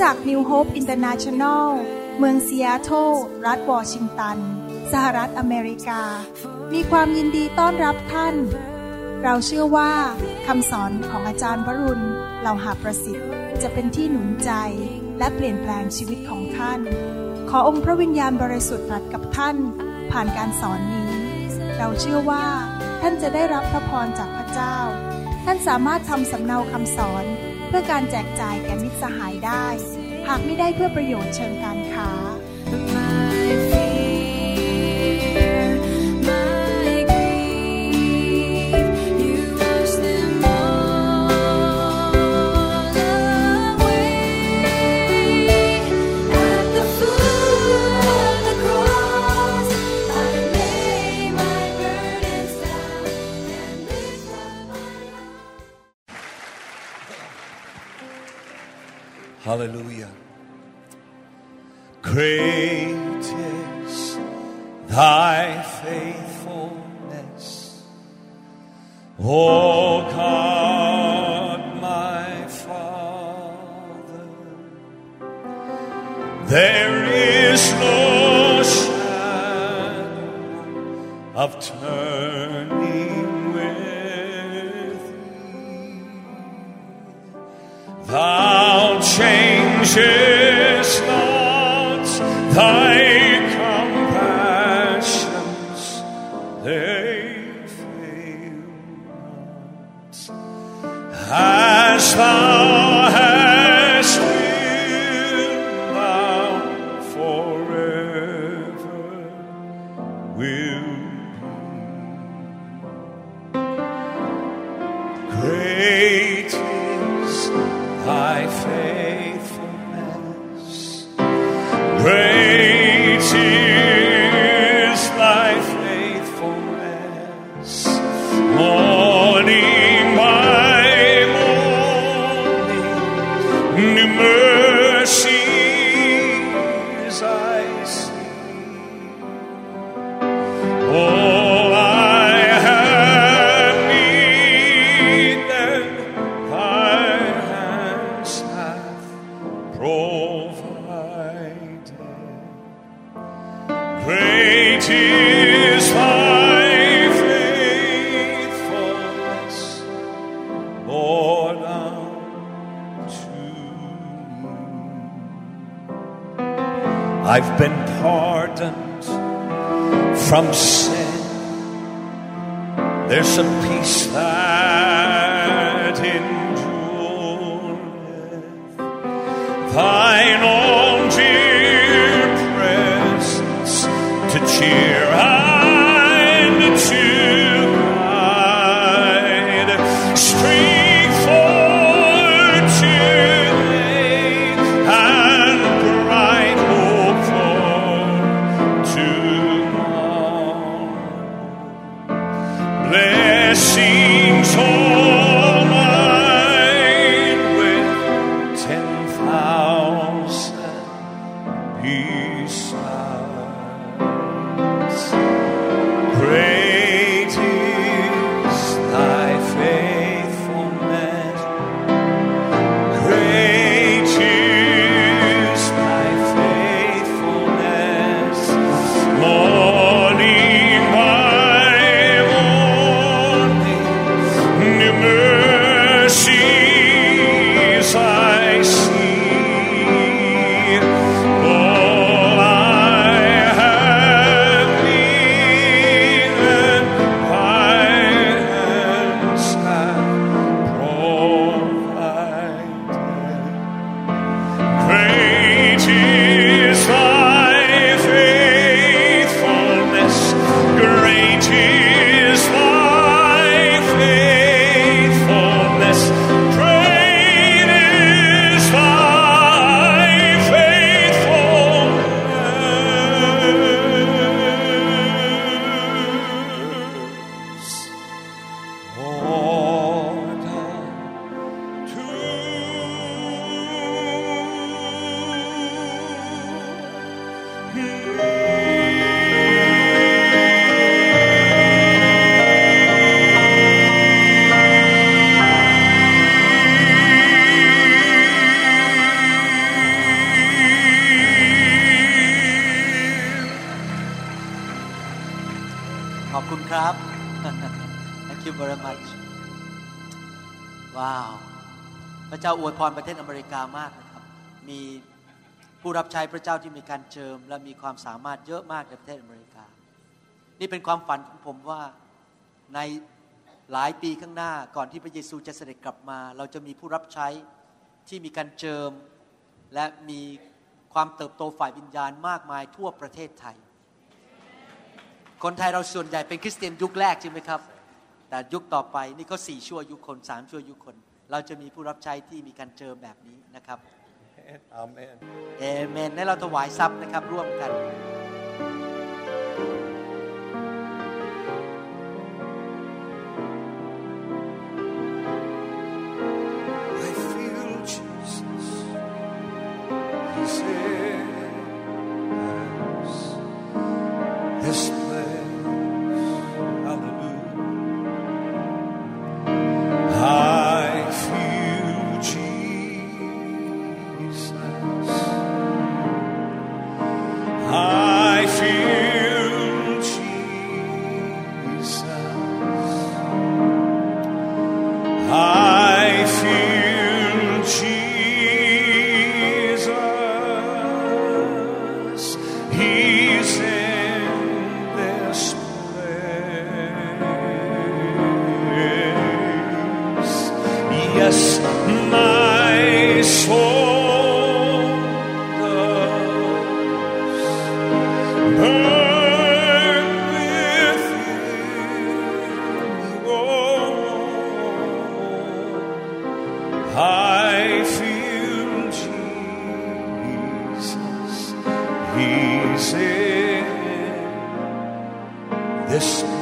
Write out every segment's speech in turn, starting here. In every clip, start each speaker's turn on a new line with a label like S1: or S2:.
S1: จักร New Hope International เมืองซีแอตเทิลรัฐวอชิงตัน สหรัฐอเมริกา มีความยินดีต้อนรับท่าน เราเชื่อว่าคำสอนของอาจารย์วรุณเหล่าหาประสิทธิ์ จะเป็นที่หนุนใจและเปลี่ยนแปลงชีวิตของท่าน ขอองค์พระวิญญาณบริสุทธิ์ตรัสกับท่าน ผ่านการสอนนี้ เราเชื่อว่า ท่านจะได้รับพระพรจากพระเจ้า ท่านสามารถทำสำเนาคำสอนเพื่อการแจกจ่ายแก่มิตรสหายได้ หากไม่ได้เพื่อประโยชน์เชิงการค้า
S2: Hallelujah. Great is thy faithfulness, O God, my Father. There is no shadow of turning new
S3: Oh. รับใช้พระเจ้าที่มีการเจิม และมีความสามารถเยอะมากในประเทศอเมริกา นี่เป็นความฝันของผมว่าในหลายปีข้างหน้าก่อนที่พระเยซูจะเสด็จกลับมา เราจะมีผู้รับใช้ที่มีการเจิม และมีความเติบโตฝ่ายวิญญาณมากมายทั่วประเทศไทย คนไทยเราส่วนใหญ่เป็นคริสเตียนยุคแรกใช่ไหมครับ แต่ยุคต่อไปนี่ก็สี่ชั่วยุคคนสามชั่วยุคคน เราจะมีผู้รับใช้ที่มีการเจิมแบบนี้นะครับ
S2: Amen.
S3: Amen เอเมนให้เราถวายทรัพย์นะครับร่วมกัน
S2: this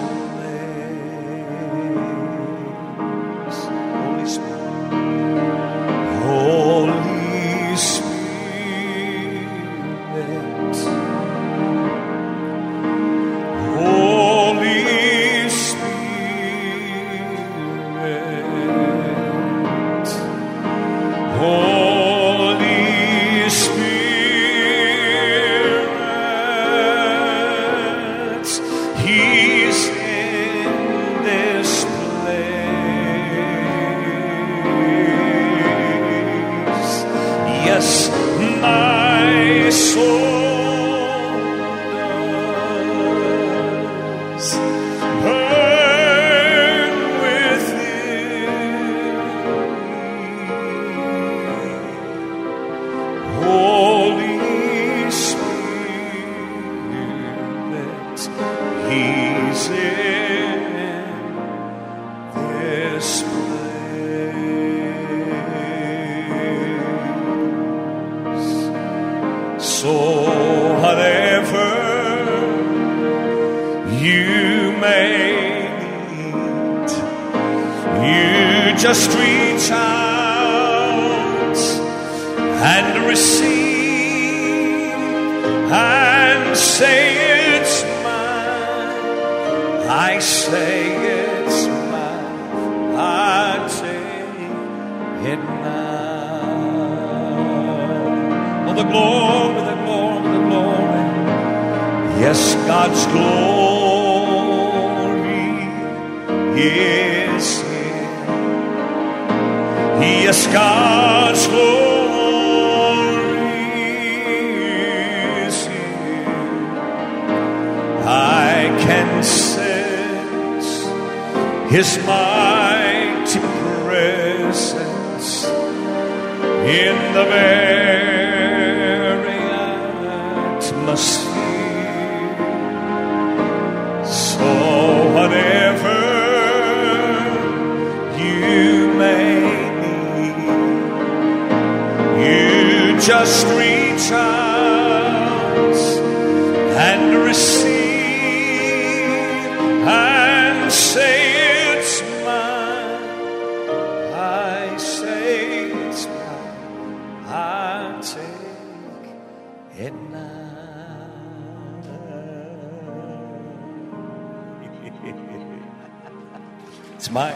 S2: ไม่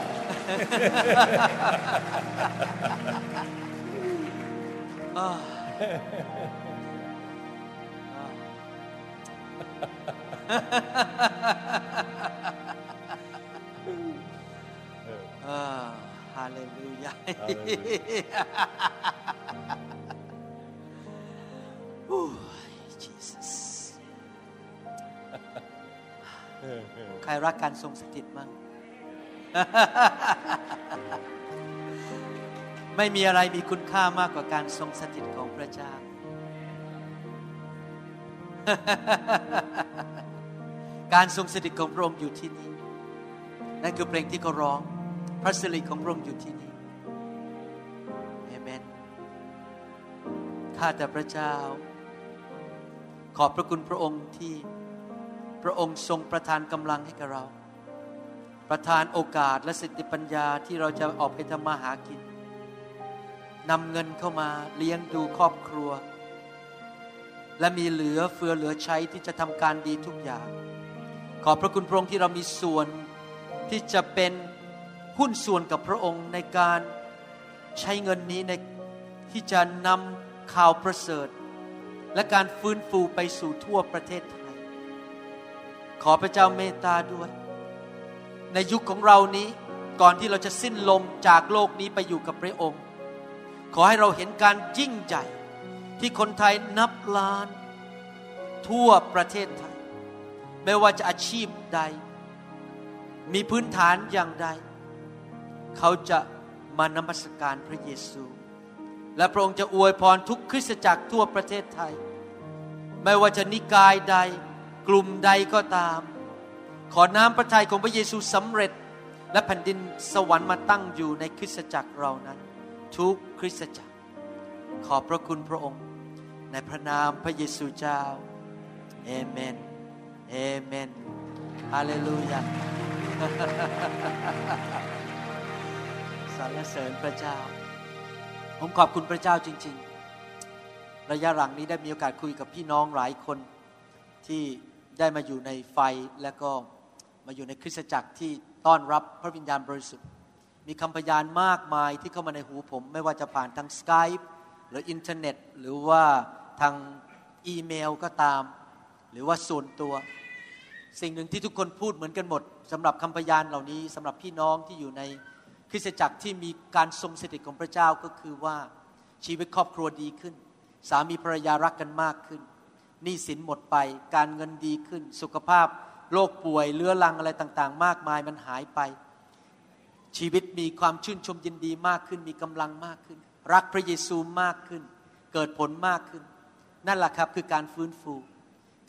S2: ฮาเลลูยาโอ้ย Jesus
S3: ใครรักการทรงสถิตมั่ง ไม่มีอะไรมีคุณค่ามากกว่าการทรงสถิตของพระเจ้า การทรงสถิตของพระองค์อยู่ที่นี่นั่นคือเพลงที่เขาร้อง พระสิริของพระองค์อยู่ที่นี่เอเมนข้าแต่พระเจ้า ขอบพระคุณพระองค์ที่พระองค์ทรงประทานกำลังให้กับเรา ประทานโอกาสและสติปัญญาที่เราจะออกไปทำมาหากินนำเงินเข้ามาเลี้ยงดูครอบครัว และมีเหลือเฟือเหลือใช้ที่จะทำการดีทุกอย่าง ขอบพระคุณพระองค์ที่เรามีส่วนที่จะเป็นหุ้นส่วนกับพระองค์ในการใช้เงินนี้ในที่จะนำข่าวประเสริฐ และการฟื้นฟูไปสู่ทั่วประเทศไทย ขอพระเจ้าเมตตาด้วย ในยุคของเรานี้ก่อนที่เราจะสิ้นลมจากโลกนี้ไปอยู่กับพระองค์ ขอให้เราเห็นการยิ่งใหญ่ที่คนไทยนับล้าน ทั่วประเทศไทย ไม่ว่าจะอาชีพใด มีพื้นฐานอย่างใด เขาจะมานมัสการพระเยซู และพระองค์จะอวยพรทุกคริสตจักรทั่วประเทศไทย ไม่ว่าจะนิกายใด กลุ่มใดก็ตาม ขอน้ำพระทัยของพระเยซูสำเร็จ และแผ่นดินสวรรค์มาตั้งอยู่ในคริสตจักรเรานั้น ทุกคริสตจักร ขอบพระคุณพระองค์ ในพระนามพระเยซูเจ้าเอเมนเอเมนฮาเลลูยาสรรเสริญพระเจ้า ผมขอบคุณพระเจ้าจริง ๆ ระยะหลังนี้ได้มีโอกาสคุยกับพี่น้องหลายคนที่ได้มาอยู่ในไฟและก็ มาอยู่ในคริสตจักรที่ต้อนรับพระวิญญาณบริสุทธิ์ มีคำพยานมากมายที่เข้ามาในหูผม ไม่ว่าจะผ่านทางสกายหรืออินเทอร์เน็ต หรือว่าทางอีเมลก็ตาม หรือว่าส่วนตัว สิ่งหนึ่งที่ทุกคนพูดเหมือนกันหมดสำหรับคำพยานเหล่านี้สำหรับพี่น้องที่อยู่ในคริสตจักรที่มีการทรงสถิตของพระเจ้าก็คือว่าชีวิตครอบครัวดีขึ้น สามีภรรยารักกันมากขึ้นหนี้สินหมดไป การเงินดีขึ้น สุขภาพ โรคป่วยเรื้อรังอะไรต่างๆ มากมายมันหายไป ชีวิตมีความชื่นชมยินดีมากขึ้น มีกำลังมากขึ้น รักพระเยซูมากขึ้น เกิดผลมากขึ้น นั่นแหละครับคือการฟื้นฟู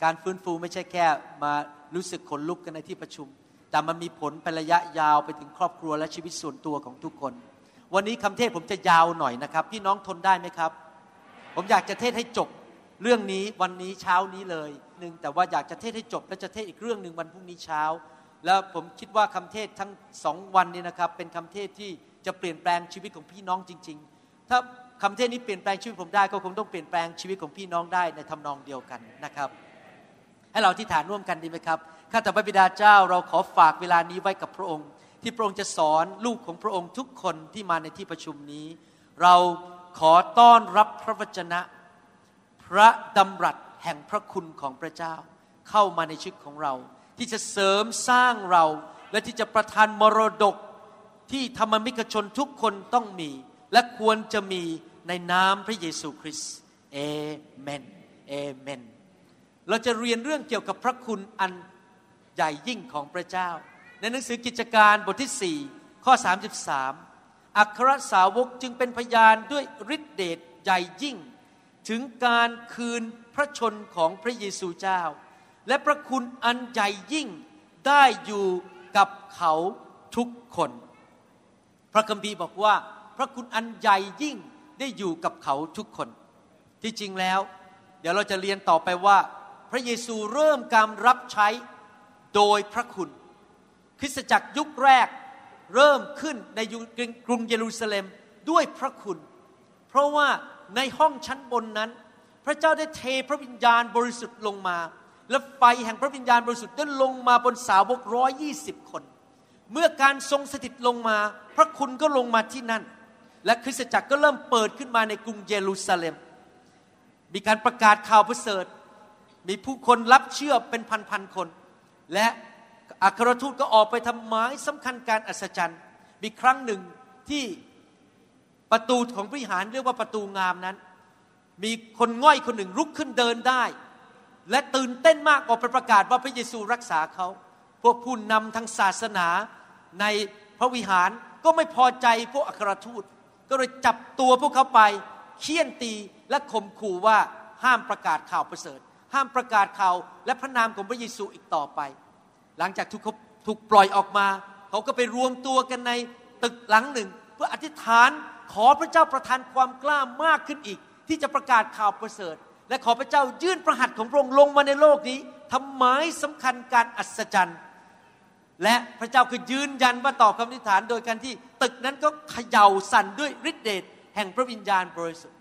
S3: การฟื้นฟูไม่ใช่แค่มารู้สึกขนลุกกันในที่ประชุม แต่มันมีผลเป็นระยะยาวไปถึงครอบครัวและชีวิตส่วนตัวของทุกคน วันนี้คำเทศผมจะยาวหน่อยนะครับ พี่น้องทนได้ไหมครับ ผมอยากจะเทศให้จบเรื่องนี้วันนี้เช้านี้เลย หนึ่งแต่ว่าอยากจะเทศให้จบ และจะเทศอีกเรื่องหนึ่งวันพรุ่งนี้เช้า แล้วผมคิดว่าคำเทศทั้งสองวันนี้นะครับ เป็นคำเทศที่จะเปลี่ยนแปลงชีวิตของพี่น้องจริง ๆ ถ้าคำเทศนี้เปลี่ยนแปลงชีวิตผมได้ก็คงต้องเปลี่ยนแปลงชีวิตของพี่น้องได้ในทำนองเดียวกันนะครับ ให้เราที่ฐานร่วมกันดีไหมครับข้าแต่พระบิดาเจ้าเราขอฝากเวลานี้ไว้กับพระองค์ ที่พระองค์จะสอนลูกของพระองค์ทุกคนที่มาในที่ประชุมนี้ เราขอต้อนรับพระวจนะ พระดำรัส แห่งพระคุณของพระเจ้า เข้ามาในชีวิตของเรา ที่จะเสริมสร้างเรา และที่จะประทานมรดกที่ธรรมมิกชนทุกคนต้องมี และควรจะมีในนามพระเยซูคริสต์เอเมนเอเมน เราจะเรียนเรื่องเกี่ยวกับพระคุณอันใหญ่ยิ่งของพระเจ้า ในหนังสือกิจการบทที่ 4 ข้อ 33 อัครสาวกจึงเป็นพยานด้วยฤทธิเดชใหญ่ยิ่ง ถึงการคืน พระชนของพระเยซูเจ้า และพระคุณอันใหญ่ยิ่งได้อยู่กับเขาทุกคน พระคัมภีร์บอกว่า พระคุณอันใหญ่ยิ่งได้อยู่กับเขาทุกคน ที่จริงแล้ว เดี๋ยวเราจะเรียนต่อไปว่า พระเยซูเริ่มการรับใช้โดยพระคุณ คริสตจักรยุคแรกเริ่มขึ้นในกรุงเยรูซาเล็มด้วยพระคุณ เพราะว่าในห้องชั้นบนนั้น พระเจ้าได้เทพระวิญญาณบริสุทธิ์ลงมา และไฟแห่งพระวิญญาณบริสุทธิ์ได้ลงมาบนสาวกร้อยยี่สิบคน เมื่อการทรงสถิตลงมา พระคุณก็ลงมาที่นั่น และคริสตจักรก็เริ่มเปิดขึ้นมาในกรุงเยรูซาเล็ม มีการประกาศข่าวประเสริฐ มีผู้คนรับเชื่อเป็นพันๆคน และอัครทูตก็ออกไปทำหมายสำคัญการอัศจรรย์ มีครั้งหนึ่งที่ประตูของวิหารเรียกว่าประตูงามนั้น มีคนง่อยคนหนึ่งลุกขึ้นเดินได้ และตื่นเต้นมากออกไปประกาศว่าพระเยซูรักษาเขา พวกผู้นำทางศาสนาในพระวิหารก็ไม่พอใจพวกอัครทูต ก็เลยจับตัวพวกเขาไปเคี่ยนตีและข่มขู่ว่าห้ามประกาศข่าวประเสริฐ ห้ามประกาศข่าวและพระนามของพระเยซูอีกต่อไป หลังจากทุกเขาถูกปล่อยออกมา เขาก็ไปรวมตัวกันในตึกหลังหนึ่ง เพื่ออธิษฐานขอพระเจ้าประทานความกล้ามากขึ้นอีก ที่จะประกาศข่าวประเสริฐ และขอพระเจ้ายื่นประหัตถ์ของพระองค์ลงมาในโลกนี้ทำหมายสำคัญการอัศจรรย์ และพระเจ้าก็ยืนยันว่าตอบคำอธิฐานโดยการที่ตึกนั้นก็เขย่าสั่นด้วยฤทธิเดชแห่งพระวิญญาณบริสุทธิ์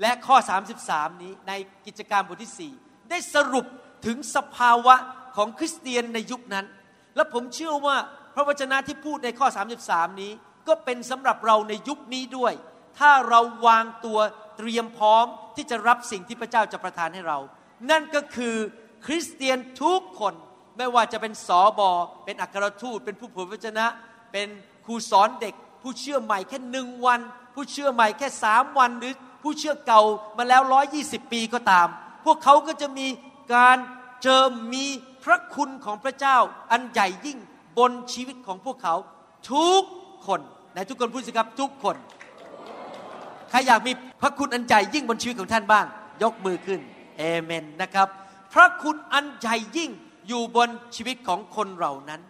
S3: และข้อ 33 นี้ในกิจการบทที่ 4 ได้สรุปถึงสภาวะของคริสเตียนในยุคนั้น และผมเชื่อว่าพระวจนะที่พูดในข้อ 33 นี้ก็เป็นสำหรับเราในยุคนี้ด้วย ถ้าเราวางตัว เตรียมพร้อมที่จะรับสิ่งที่พระเจ้าจะประทานให้เรา นั่นก็คือคริสเตียนทุกคนไม่ว่าจะเป็นสอบอเป็นอัครทูต เป็นผู้เผยพระวจนะ เป็นครูสอนเด็ก ผู้เชื่อใหม่แค่หนึ่งวัน ผู้เชื่อใหม่แค่สามวันหรือผู้เชื่อเก่ามาแล้วร้อยี่สิบปีก็ตาม พวกเขาก็จะมีการเจิมมีพระคุณของพระเจ้าอันใหญ่ยิ่งบนชีวิตของพวกเขา ทุกคนไหนทุกคนพูดสิครับทุกคน ใครอยากมีพระคุณอันใหญ่ยิ่งบนชีวิตของท่านบ้าง ยกมือขึ้นเอเมนนะครับ พระคุณอันใหญ่ยิ่งอยู่บนชีวิตของคนเหล่านั้น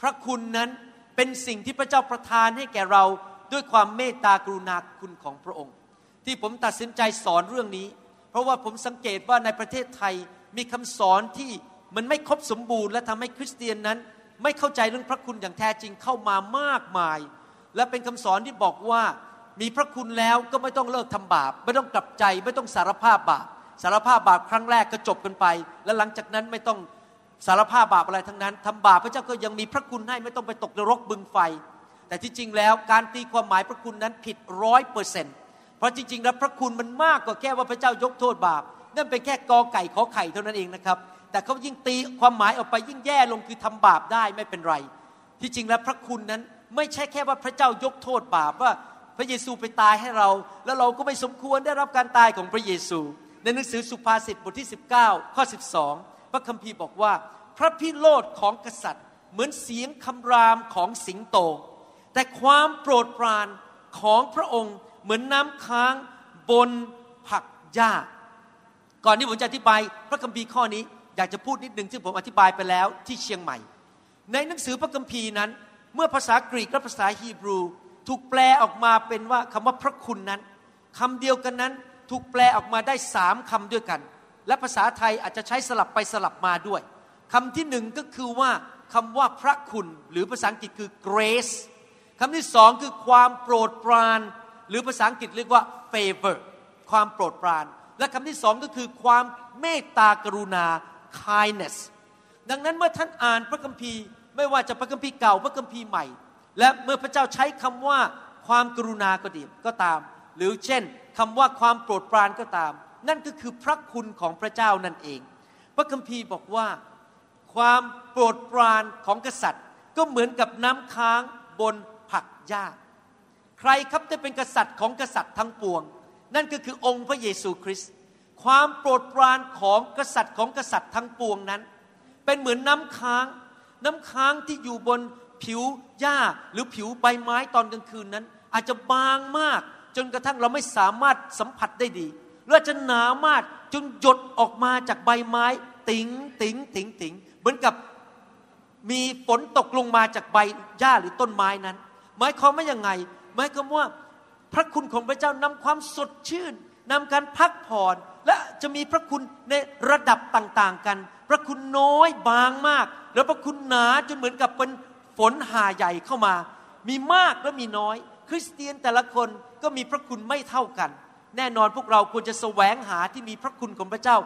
S3: พระคุณนั้นเป็นสิ่งที่พระเจ้าประทานให้แก่เราด้วยความเมตตากรุณาคุณของพระองค์ ที่ผมตัดสินใจสอนเรื่องนี้ เพราะว่าผมสังเกตว่าในประเทศไทยมีคำสอนที่มันไม่ครบสมบูรณ์ และทำให้คริสเตียนนั้น ไม่เข้าใจเรื่องพระคุณอย่างแท้จริงเข้ามามากมาย และเป็นคำสอนที่บอกว่า มีพระคุณแล้วก็ไม่ต้องเลิกทำบาป ไม่ต้องกลับใจไม่ต้องสารภาพบาป สารภาพบาปครั้งแรกก็จบกันไป และหลังจากนั้นไม่ต้องสารภาพบาปอะไรทั้งนั้นทำบาปพระเจ้าก็ยังมีพระคุณให้ไม่ต้องไปตกนรกบึงไฟ แต่ที่จริงแล้วการตีความหมายพระคุณนั้นผิดร้อยเปอร์เซ็นต์เพราะจริง ๆ แล้วพระคุณมันมากกว่าแค่ว่าพระเจ้ายกโทษบาป นั่นเป็นแค่กอไก่ขอไข่เท่านั้นเองนะครับ แต่เขายิ่งตีความหมายออกไปยิ่งแย่ลงคือทำบาปได้ไม่เป็นไร ที่จริงแล้วพระคุณนั้นไม่ใช่แค่ว่าพระเจ้ายกโทษบาปว่า พระเยซูไปตายให้เรา แล้วเราก็ไม่สมควรได้รับการตายของพระเยซู ในหนังสือสุภาษิตบทที่ 19 ข้อ 12 พระคัมภีร์บอกว่า พระพิโรธของกษัตริย์ เหมือนเสียงคำรามของสิงโต แต่ความโปรดปรานของพระองค์เหมือนน้ำค้างบนผักหญ้า ก่อนที่ผมจะอธิบายพระคัมภีร์ข้อนี้อยากจะพูดนิดหนึ่งที่ผมอธิบายไปแล้วที่เชียงใหม่ ในหนังสือพระคัมภีร์นั้น เมื่อภาษากรีกและภาษาฮีบรู ถูกแปลออกมาเป็นว่าคำว่าพระคุณนั้นคำเดียวกันนั้นถูกแปลออกมาได้สามคำด้วยกัน และภาษาไทยอาจจะใช้สลับไปสลับมาด้วยคำที่หนึ่งก็คือว่าคำว่าพระคุณหรือภาษาอังกฤษคือ grace คำที่สองคือความโปรดปราน หรือภาษาอังกฤษเรียกว่า favor ความโปรดปราน และคำที่สองก็คือความเมตตากรุณา kindness ดังนั้นเมื่อท่านอ่านพระคัมภีร์ ไม่ว่าจะพระคัมภีร์เก่าพระคัมภีร์ใหม่ และเมื่อพระเจ้าใช้คำว่าความกรุณาก็ดีก็ตาม หรือเช่นคำว่าความโปรดปรานก็ตาม นั่นก็คือพระคุณของพระเจ้านั่นเอง พระคัมภีร์บอกว่าความโปรดปรานของกษัตริย์ ก็เหมือนกับน้ำค้างบนผักหญ้า ใครครับจะเป็นกษัตริย์ของกษัตริย์ทั้งปวง นั่นก็คือองค์พระเยซูคริสต์ความโปรดปรานของกษัตริย์ของกษัตริย์ทั้งปวงนั้น เป็นเหมือนน้ำค้าง น้ำค้างที่อยู่บน ผิวหญ้าหรือผิวใบไม้ตอนกลางคืนนั้น อาจจะบางมาก จนกระทั่งเราไม่สามารถสัมผัสได้ดีหรือจะหนามากจนหยดออกมาจากใบไม้ ติ๋งติ๋งติ๋งติ๋งเหมือนกับมีฝนตกลงมาจากใบหญ้าหรือต้นไม้นั้น หมายความว่ายังไง หมายความว่าพระคุณของพระเจ้านำความสดชื่นนำการพักผ่อนและจะมีพระคุณในระดับต่างๆกัน พระคุณน้อยบางมาก แล้วพระคุณหนาจนเหมือนกับเป็น ฝนหาใหญ่เข้ามา มีมากและมีน้อย คริสเตียนแต่ละคนก็มีพระคุณไม่เท่ากัน แน่นอนพวกเราควรจะแสวงหาที่มีพระคุณของพระเจ้า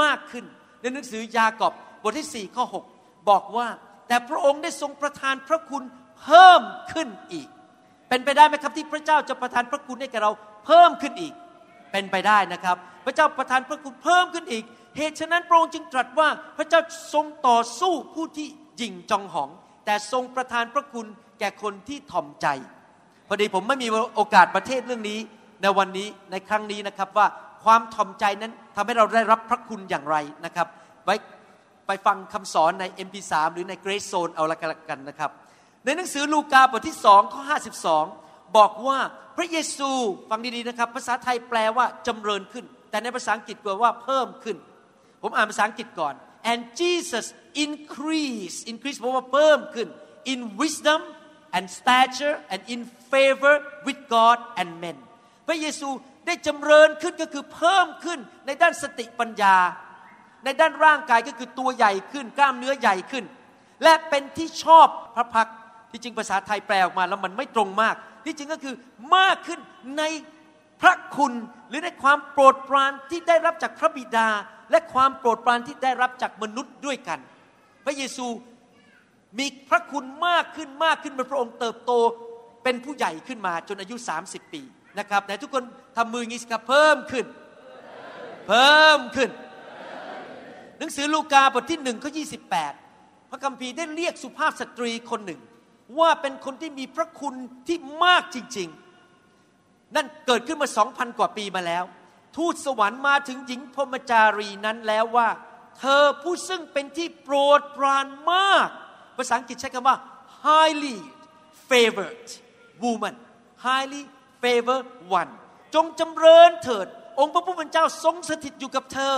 S3: มากขึ้น ในหนังสือยากอบบทที่4ข้อ6บอกว่า แต่พระองค์ได้ทรงประทานพระคุณเพิ่มขึ้นอีก เป็นไปได้ไหมครับที่พระเจ้าจะประทานพระคุณให้แก่เราเพิ่มขึ้นอีก เป็นไปได้นะครับ พระเจ้าประทานพระคุณเพิ่มขึ้นอีก เหตุฉะนั้นพระองค์จึงตรัสว่าพระเจ้าทรงต่อสู้ผู้ที่หยิ่งจองหอง แต่ทรงประทานพระคุณแก่คนที่ถ่อมใจ พอดีผมไม่มีโอกาสประเทศเรื่องนี้ ในวันนี้ในครั้งนี้นะครับว่าความถ่อมใจนั้นทำให้เราได้รับพระคุณอย่างไรนะครับ ไว้ไปฟังคำสอนใน MP3 หรือใน Grace Zone เอาละกันนะครับ ในหนังสือลูกาบทที่2ข้อ52 บอกว่าพระเยซูฟังดีๆนะครับ ภาษาไทยแปลว่าจำเริญขึ้น แต่ในภาษาอังกฤษแปลว่าเพิ่มขึ้น ผมอ่านภาษาอังกฤษก่อน and Jesus increase increase เพราะว่าเพิ่มขึ้น in wisdom and stature and in favor with God and men พระเยซูได้จำเริญขึ้นก็คือเพิ่มขึ้นในด้านสติปัญญา ในด้านร่างกายก็คือตัวใหญ่ขึ้น กล้ามเนื้อใหญ่ขึ้น และเป็นที่ชอบพระพักที่จริงภาษาไทยแปลออกมาแล้วมันไม่ตรงมาก ที่จริงก็คือมากขึ้นในพระคุณหรือในความโปรดปรานที่ได้รับจากพระบิดา และความโปรดปรานที่ได้รับจากมนุษย์ด้วยกัน พระเยซูมีพระคุณมากขึ้นมากขึ้นเมื่อพระองค์เติบโตเป็นผู้ใหญ่ขึ้นมาจนอายุ 30 ปีนะครับไหนทุกคนทำมืองี้สิครับเพิ่มขึ้น เพิ่มขึ้น หนังสือลูกาบทที่หนึ่งข้อยีพระคัมภีร์ได้เรียกสุภาพสตรีคนหนึ่ง ว่าเป็นคนที่มีพระคุณที่มากจริง ๆ นั่นเกิดขึ้นมาสองพันกว่าปีมาแล้ว ทูตสวรรค์มาถึงหญิงพรมจารีนั้นแล้วว่า เธอผู้ซึ่งเป็นที่โปรดปรานมาก ภาษาอังกฤษใช้คำว่า highly favored woman highly favored one จงจำเริญเถิด องค์พระผู้เป็นเจ้าทรงสถิตอยู่กับเธอ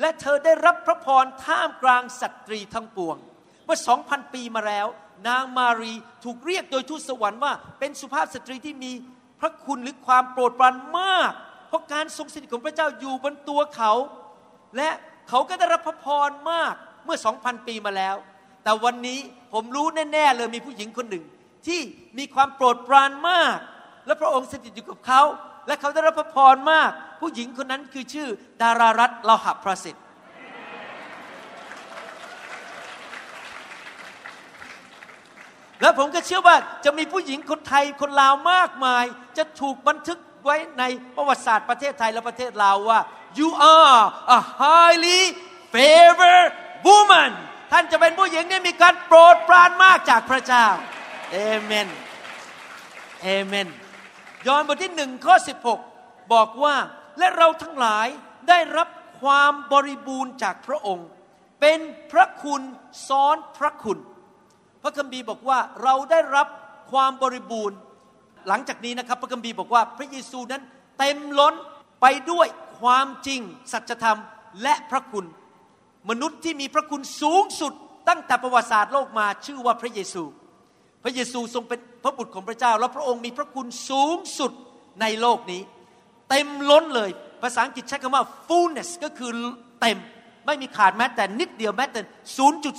S3: และเธอได้รับพระพรท่ามกลางสตรีทั้งปวง เมื่อสองพันปีมาแล้ว นางมารีถูกเรียกโดยทูตสวรรค์ว่า เป็นสุภาพสตรีที่มีพระคุณหรือความโปรดปรานมาก เพราะการทรงสถิตของพระเจ้าอยู่บนตัวเขา และ เขาก็ได้รับพระพรมากเมื่อสองพันปีมาแล้ว แต่วันนี้ผมรู้แน่ๆเลยมีผู้หญิงคนหนึ่ง ที่มีความโปรดปรานมาก และพระองค์สถิตอยู่กับเขาและเขาได้รับพระพรมาก ผู้หญิงคนนั้นคือชื่อดารารัตเลาหับประสิทธิ์และผมก็เชื่อว่าจะมีผู้หญิงคนไทยคนลาวมากมาย จะถูกบันทึกไว้ในประวัติศาสตร์ประเทศไทยและประเทศลาวว่า you are a highly favored woman ท่านจะเป็นผู้หญิงที่มีการโปรดปรานมากจากพระเจ้าเอเมนเอเมน ยอห์นบทที่หนึ่งข้อ16 บอกว่าและเราทั้งหลายได้รับความบริบูรณ์จากพระองค์ เป็นพระคุณซ้อนพระคุณ พระคัมภีร์บอกว่าเราได้รับความบริบูรณ์ หลังจากนี้นะครับ พระคัมภีร์บอกว่าพระเยซูนั้นเต็มล้นไปด้วย ความจริง สัจธรรม และพระคุณ มนุษย์ที่มีพระคุณสูงสุดตั้งแต่ประวัติศาสตร์โลกมาชื่อว่าพระเยซู พระเยซูทรงเป็นพระบุตรของพระเจ้า แล้วพระองค์มีพระคุณสูงสุดในโลกนี้ เต็มล้นเลย ภาษาอังกฤษใช้คำว่า fullness ก็คือเต็มไม่มีขาดแม้แต่นิดเดียวแม้แต่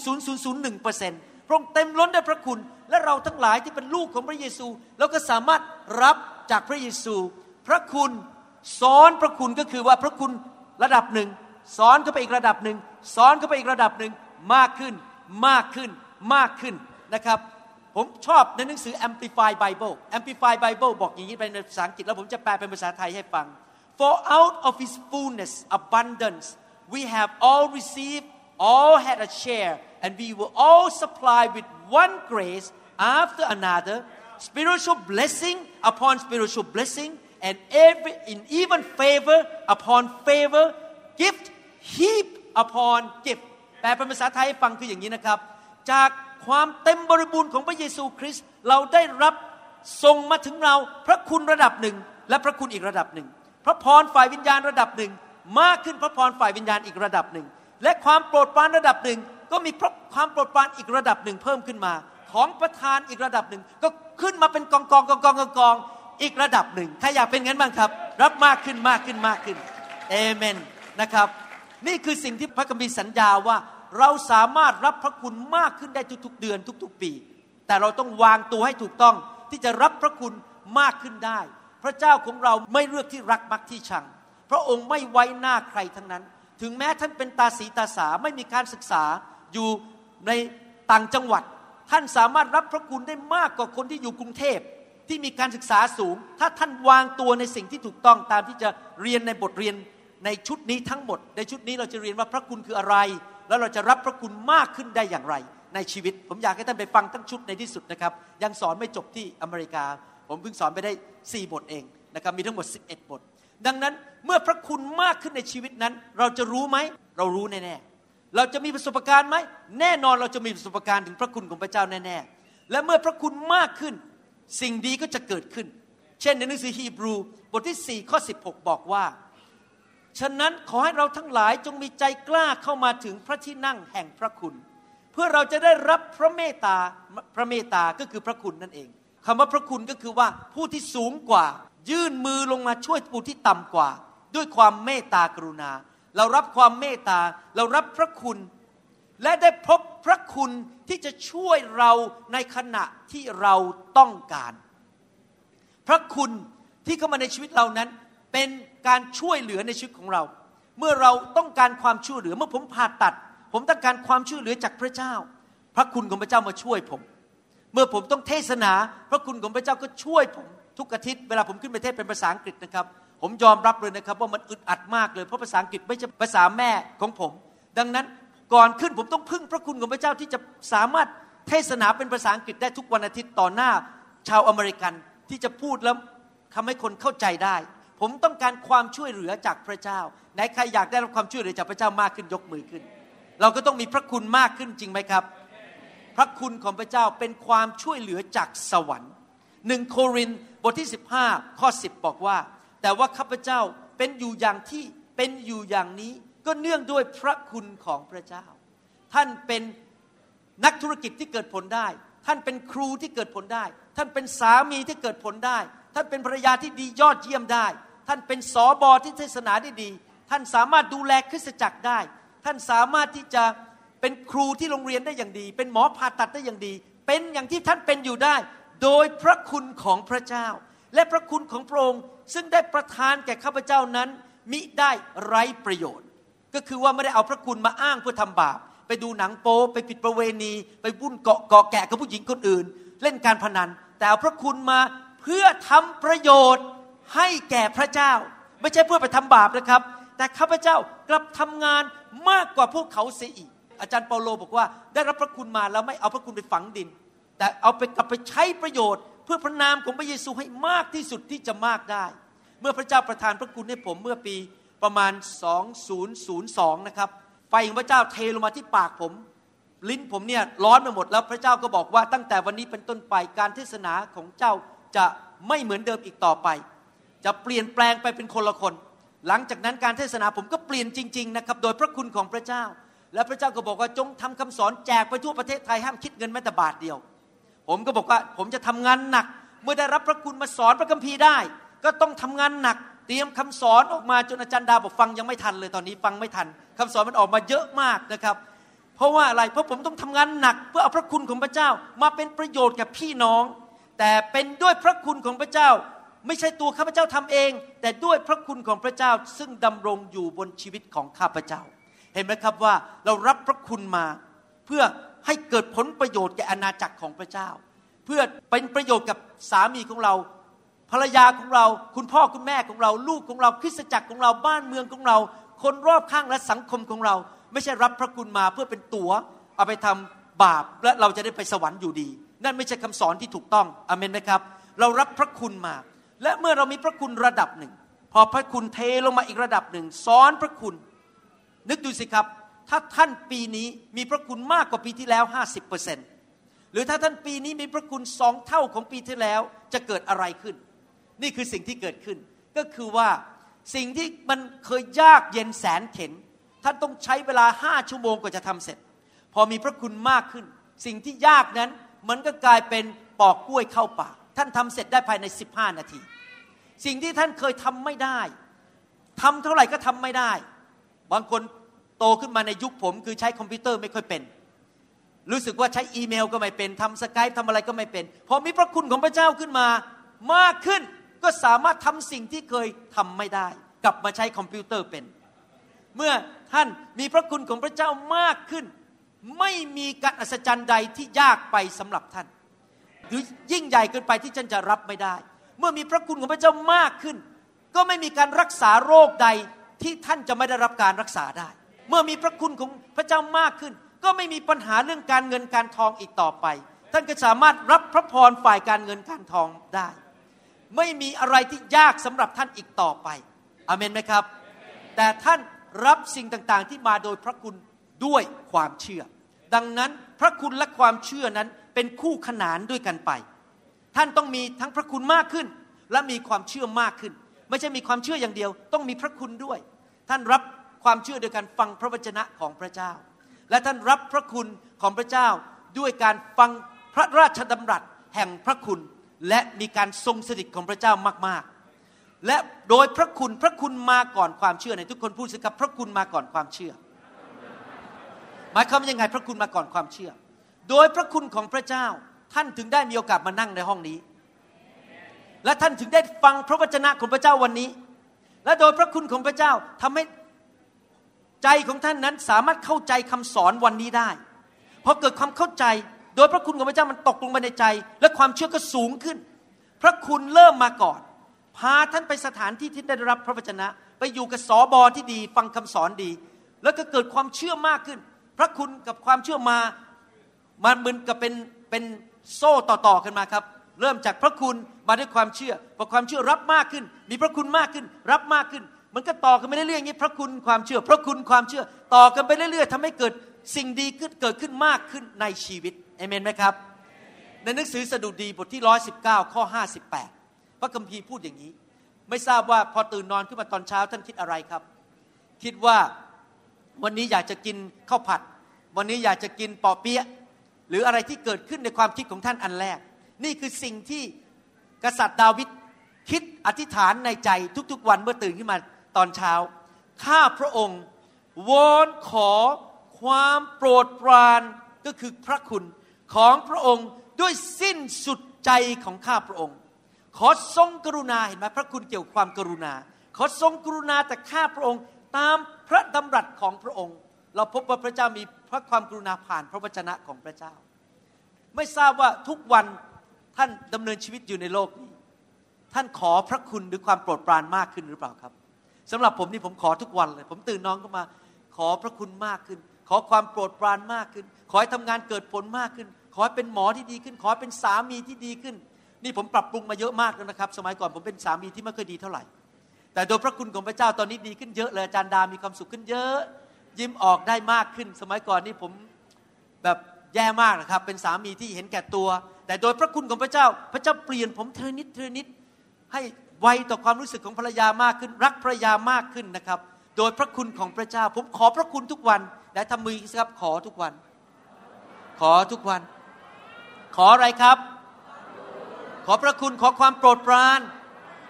S3: 0.0001เปอร์เซ็นต์พระองค์เต็มล้นด้วยพระคุณ และเราทั้งหลายที่เป็นลูกของพระเยซู เราก็สามารถรับจากพระเยซู พระคุณ ซ้อนพระคุณก็คือว่าพระคุณระดับหนึ่งซ้อนเข้าไปอีกระดับหนึ่งซ้อนเข้าไปอีกระดับหนึ่งมากขึ้นมากขึ้นมากขึ้นนะครับ ผมชอบในหนังสือ Amplify Bible Amplify Bible บอกอย่างนี้ไปในภาษาอังกฤษแล้วผมจะแปลเป็นภาษาไทยให้ฟัง For out of His fullness abundance we have all received all had a share and we were all supplied with one grace after another spiritual blessing upon spiritual blessing and every in even favor upon favor gift heap upon gift แปลเป็นภาษาไทยให้ฟังคืออย่างนี้นะครับ จากความเต็มบริบูรณ์ของพระเยซูคริสต์เราได้รับส่งมาถึงเราพระคุณระดับหนึ่ง และพระคุณอีกระดับหนึ่ง พระพรฝ่ายวิญญาณระดับหนึ่ง มากขึ้นพระพรฝ่ายวิญญาณอีกระดับหนึ่ง และความโปรดปรานระดับหนึ่ง ก็มีพระความโปรดปรานอีกระดับหนึ่งเพิ่มขึ้นมา ของประทานอีกระดับหนึ่งก็ขึ้นมาเป็นกองกองกองกองกองกอง อีกระดับหนึ่งใครอยากเป็นงั้นบ้างครับ รับมากขึ้นมากขึ้นมากขึ้นเอเมนนะครับ นี่คือสิ่งที่พระคัมภีร์สัญญาว่าเราสามารถรับพระคุณมากขึ้นได้ทุกๆเดือนทุก ๆ ปี แต่เราต้องวางตัวให้ถูกต้องที่จะรับพระคุณมากขึ้นได้ พระเจ้าของเราไม่เลือกที่รักมักที่ชัง พระองค์ไม่ไว้หน้าใครทั้งนั้น ถึงแม้ท่านเป็นตาสีตาสาไม่มีการศึกษาอยู่ในต่างจังหวัด ท่านสามารถรับพระคุณได้มากกว่าคนที่อยู่กรุงเทพ ที่มีการศึกษาสูง ถ้าท่านวางตัวในสิ่งที่ถูกต้องตามที่จะเรียนในบทเรียนในชุดนี้ทั้งหมด ในชุดนี้เราจะเรียนว่าพระคุณคืออะไร แล้วเราจะรับพระคุณมากขึ้นได้อย่างไร ในชีวิต ผมอยากให้ท่านไปฟังทั้งชุดในที่สุดนะครับ ยังสอนไม่จบที่อเมริกา ผมเพิ่งสอนไปได้ 4 บทเองนะครับมีทั้งหมด 11 บท ดังนั้นเมื่อพระคุณมากขึ้นในชีวิตนั้น เราจะรู้ไหมเรารู้แน่ๆเราจะมีประสบการณ์ไหมแน่นอนเราจะมีประสบการณ์ถึงพระคุณของพระเจ้าแน่ๆและเมื่อพระคุณมากขึ้น สิ่งดีก็จะเกิดขึ้น เช่นในหนังสือฮีบรูบทที่ 4 ข้อ 16 บอกว่า ฉะนั้นขอให้เราทั้งหลายจงมีใจกล้าเข้ามาถึงพระที่นั่งแห่งพระคุณ เพื่อเราจะได้รับพระเมตตาพระเมตตาก็คือพระคุณนั่นเองคำว่าพระคุณก็คือว่าผู้ที่สูงกว่า ยื่นมือลงมาช่วยผู้ที่ต่ำกว่า ด้วยความเมตตากรุณา เรารับความเมตตาเรารับพระคุณ และได้พบพระคุณที่จะช่วยเราในขณะที่เราต้องการ พระคุณที่เข้ามาในชีวิตเรานั้น เป็นการช่วยเหลือในชีวิตของเรา เมื่อเราต้องการความช่วยเหลือ เมื่อผมผ่าตัด ผมต้องการความช่วยเหลือจากพระเจ้า พระคุณของพระเจ้ามาช่วยผม เมื่อผมต้องเทศนา พระคุณของพระเจ้าก็ช่วยผมทุกอาทิตย์เวลาผมขึ้นไปเทศเป็นภาษาอังกฤษนะครับ ผมยอมรับเลยนะครับว่ามันอึดอัดมากเลยเพราะภาษาอังกฤษไม่ใช่ภาษาแม่ของผม ดังนั้น ก่อนขึ้นผมต้องพึ่งพระคุณของพระเจ้าที่จะสามารถเทศนาเป็นภาษาอังกฤษได้ทุกวันอาทิตย์ต่อหน้า ชาวอเมริกันที่จะพูดแล้วทำให้คนเข้าใจได้ ผมต้องการความช่วยเหลือจากพระเจ้าไหนใครอยากได้รับความช่วยเหลือจากพระเจ้ามากขึ้นยกมือขึ้น เราก็ต้องมีพระคุณมากขึ้นจริงไหมครับ พระคุณของพระเจ้าเป็นความช่วยเหลือจากสวรรค์หนึ่งโครินธ์บทที่ 15 ข้อ 10 บอกว่า แต่ว่าข้าพเจ้าเป็นอยู่อย่างที่เป็นอยู่อย่างนี้ ก็เนื่องด้วยพระคุณของพระเจ้า ท่านเป็นนักธุรกิจที่เกิดผลได้ ท่านเป็นครูที่เกิดผลได้ ท่านเป็นสามีที่เกิดผลได้ ท่านเป็นภรรยาที่ดียอดเยี่ยมได้ ท่านเป็นสอบอที่เทศนาได้ดี ท่านสามารถดูแลคริสตจักรได้ ท่านสามารถที่จะเป็นครูที่โรงเรียนได้อย่างดี เป็นหมอผ่าตัดได้อย่างดี เป็นอย่างที่ท่านเป็นอยู่ได้ โดยพระคุณของพระเจ้า และพระคุณของพระองค์ซึ่งได้ประทานแก่ข้าพเจ้านั้นมิได้ไร้ประโยชน์ ก็คือว่าไม่ได้เอาพระคุณมาอ้างเพื่อทำบาป ไปดูหนังโป๊ไปผิดประเวณี ไปบุ่นเกาะเกาะแกะกับผู้หญิงคนอื่น เล่นการพนัน แต่เอาพระคุณมาเพื่อทำประโยชน์ให้แก่พระเจ้า ไม่ใช่เพื่อไปทำบาปนะครับ แต่ข้าพเจ้ากลับทำงานมากกว่าพวกเขาเสียอีก อาจารย์เปาโลบอกว่าได้รับพระคุณมาแล้วไม่เอาพระคุณไปฝังดิน แต่เอาไปกลับไปใช้ประโยชน์ เพื่อพระนามของพระเยซูให้มากที่สุดที่จะมากได้ เมื่อพระเจ้าประทานพระคุณให้ผมเมื่อปี ประมาณ 2002 นะครับ ไฟของพระเจ้าเทลงมาที่ปากผม ลิ้นผมเนี่ยร้อนไปหมดแล้วพระเจ้าก็บอกว่าตั้งแต่วันนี้เป็นต้นไปการเทศนาของเจ้าจะไม่เหมือนเดิมอีกต่อไป จะเปลี่ยนแปลงไปเป็นคนละคน หลังจากนั้นการเทศนาผมก็เปลี่ยนจริงๆนะครับ โดยพระคุณของพระเจ้า และพระเจ้าก็บอกว่าจงทำคำสอนแจกไปทั่วประเทศไทยห้ามคิดเงินแม้แต่บาทเดียว ผมก็บอกว่าผมจะทำงานหนัก เมื่อได้รับพระคุณมาสอนพระคัมภีร์ได้ ก็ต้องทำงานหนักเตรียมคำสอนออกมาจนอาจารย์ดาบอกฟังยังไม่ทันเลยตอนนี้ฟังไม่ทันคำสอนมันออกมาเยอะมากนะครับ เพราะว่าอะไรเพราะผมต้องทำงานหนัก เพื่อเอาพระคุณของพระเจ้ามาเป็นประโยชน์กับพี่น้อง แต่เป็นด้วยพระคุณของพระเจ้า ไม่ใช่ตัวข้าพเจ้าทำเอง แต่ด้วยพระคุณของพระเจ้าซึ่งดำรงอยู่บนชีวิตของข้าพเจ้า เห็นไหมครับว่าเรารับพระคุณมาเพื่อให้เกิดผลประโยชน์แก่อาณาจักรของพระเจ้า เพื่อเป็นประโยชน์กับสามีของเรา ภรรยาของเรา คุณพ่อคุณแม่ของเรา ลูกของเราคริสตจักรของเราบ้านเมืองของเรา คนรอบข้างและสังคมของเรา ไม่ใช่รับพระคุณมาเพื่อเป็นตัว๋วเอาไปทำบาปและเราจะได้ไปสวรรค์อยู่ดี นั่นไม่ใช่คำสอนที่ถูกต้องอเมนไหมครับ เรารับพระคุณมา และเมื่อเรามีพระคุณระดับหนึ่ง พอพระคุณเทลงมาอีกระดับหนึ่งซ้อนพระคุณ นึกดูสิครับ ถ้าท่านปีนี้มีพระคุณมากกว่าปีที่แล้ว 50%หรือถ้าท่านปีนี้มีพระคุณสองเท่าของปีที่แล้วจะเกิดอะไรขึ้น นี่คือสิ่งที่เกิดขึ้น ก็คือว่าสิ่งที่มันเคยยากเย็นแสนเข็น ท่านต้องใช้เวลาห้าชั่วโมงกว่าจะทำเสร็จ พอมีพระคุณมากขึ้น สิ่งที่ยากนั้นมันก็กลายเป็นปอกกล้วยเข้าปากท่านทำเสร็จได้ภายใน 15 นาที สิ่งที่ท่านเคยทำไม่ได้ทำเท่าไหร่ก็ทำไม่ได้ บางคนโตขึ้นมาในยุคผม คือใช้คอมพิวเตอร์ไม่ค่อยเป็น รู้สึกว่าใช้อีเมลก็ไม่เป็นทำสกายทำอะไรก็ไม่เป็น พอมีพระคุณของพระเจ้าขึ้นมามากขึ้น ก็สามารถทำสิ่งที่เคยทำไม่ได้ กลับมาใช้คอมพิวเตอร์เป็น เมื่อท่านมีพระคุณของพระเจ้ามากขึ้น ไม่มีการอัศจรรย์ใดที่ยากไปสำหรับท่าน หรือยิ่งใหญ่เกินไปที่ท่านจะรับไม่ได้ เมื่อมีพระคุณของพระเจ้ามากขึ้น ก็ไม่มีการรักษาโรคใดที่ท่านจะไม่ได้รับการรักษาได้ เมื่อมีพระคุณของพระเจ้ามากขึ้น ก็ไม่มีปัญหาเรื่องการเงินการทองอีกต่อไป ท่านก็สามารถรับพระพรฝ่ายการเงินการทองได้ ไม่มีอะไรที่ยากสำหรับท่านอีกต่อไปอเมนไหมครับ แต่ท่านรับสิ่งต่างๆที่มาโดยพระคุณด้วยความเชื่อ ดังนั้นพระคุณและความเชื่อนั้นเป็นคู่ขนานด้วยกันไป ท่านต้องมีทั้งพระคุณมากขึ้น และมีความเชื่อมากขึ้น ไม่ใช่มีความเชื่ออย่างเดียว ต้องมีพระคุณด้วย ท่านรับความเชื่อโดยการฟังพระวจนะของพระเจ้า และท่านรับพระคุณของพระเจ้าด้วยการฟังพระราชดำรัสแห่งพระคุณ และมีการทรงสถิตของพระเจ้ามากๆ และโดยพระคุณพระคุณมาก่อนความเชื่อในทุกคนพูดสิครับพระคุณมาก่อนความเชื่อ หมายความว่ายังไงพระคุณมาก่อนความเชื่อ โดยพระคุณของพระเจ้าท่านถึงได้มีโอกาสมานั่งในห้องนี้ และท่านถึงได้ฟังพระวจนะของพระเจ้าวันนี้ และโดยพระคุณของพระเจ้าทำให้ใจของท่านนั้นสามารถเข้าใจคำสอนวันนี้ได้พอเกิดความเข้าใจ โดยพระคุณของพระเจ้ามันตกลงไปในใจ และความเชื่อก็สูงขึ้น พระคุณเริ่มมาก่อน พาท่านไปสถานที่ที่ได้รับพระวจนะ ไปอยู่กับสอบอที่ดี ฟังคำสอนดี แล้วก็เกิดความเชื่อมากขึ้น พระคุณกับความเชื่อมามันเหมือนกับเป็นเป็นโซ่ต่อๆกันมาครับ เริ่มจากพระคุณมาด้วยความเชื่อพอความเชื่อรับมากขึ้น มีพระคุณมากขึ้น รับมากขึ้น มันก็ต่อกันไปเรื่อยๆอย่างนี้พระคุณความเชื่อ พระคุณความเชื่อต่อกันไปเรื่อยๆทำให้เกิดสิ่งดีขึ้นเกิดขึ้นมากขึ้นในชีวิต เอเมนไหมครับ ในหนังสือสดุดีบทที่ร้อยสิบเก้าข้อห้าสิบแปดพระคัมภีร์พูดอย่างนี้ ไม่ทราบว่าพอตื่นนอนขึ้นมาตอนเช้าท่านคิดอะไรครับ คิดว่าวันนี้อยากจะกินข้าวผัด วันนี้อยากจะกินปอเปี๊ยะหรืออะไรที่เกิดขึ้นในความคิดของท่านอันแรก นี่คือสิ่งที่กษัตริย์ดาวิดคิดอธิษฐานในใจทุกๆ วันเมื่อตื่นขึ้นมาตอนเช้า ข้าพระองค์วอนขอความโปรดปรานก็คือพระคุณ ของพระองค์ด้วยสิ้นสุดใจของข้าพระองค์ ขอทรงกรุณาเห็นไหมพระคุณเกี่ยวกับความกรุณา ขอทรงกรุณาแต่ข้าพระองค์ตามพระดำรัสของพระองค์ เราพบว่าพระเจ้ามีพระความกรุณาผ่านพระวจนะของพระเจ้า ไม่ทราบว่าทุกวันท่านดำเนินชีวิตอยู่ในโลกนี้ ท่านขอพระคุณหรือความโปรดปรานมากขึ้นหรือเปล่าครับสำหรับผมนี่ผมขอทุกวันเลย ผมตื่นนอนก็มา ขอพระคุณมากขึ้น ขอความโปรดปรานมากขึ้น ขอให้ทำงานเกิดผลมากขึ้น ขอให้เป็นหมอที่ดีขึ้น ขอให้เป็นสามีที่ดีขึ้น นี่ผมปรับปรุงมาเยอะมากแล้วนะครับ สมัยก่อนผมเป็นสามีที่ไม่เคยดีเท่าไหร่ แต่โดยพระคุณของพระเจ้าตอนนี้ดีขึ้นเยอะเลยอาจารย์ดามีความสุขขึ้นเยอะ ยิ้มออกได้มากขึ้น สมัยก่อนนี่ผมแบบแย่มากนะครับ เป็นสามีที่เห็นแก่ตัว แต่โดยพระคุณของพระเจ้า พระเจ้าเปลี่ยนผมเทนิดเทนิดให้ไวต่อความรู้สึกของภรรยามากขึ้น รักภรรยามากขึ้นนะครับ โดยพระคุณของพระเจ้า ผมขอพระคุณทุกวันและทำมือครับขอทุกวัน ขอทุกวัน ขออะไรครับ ขอพระคุณขอความโปรดปราน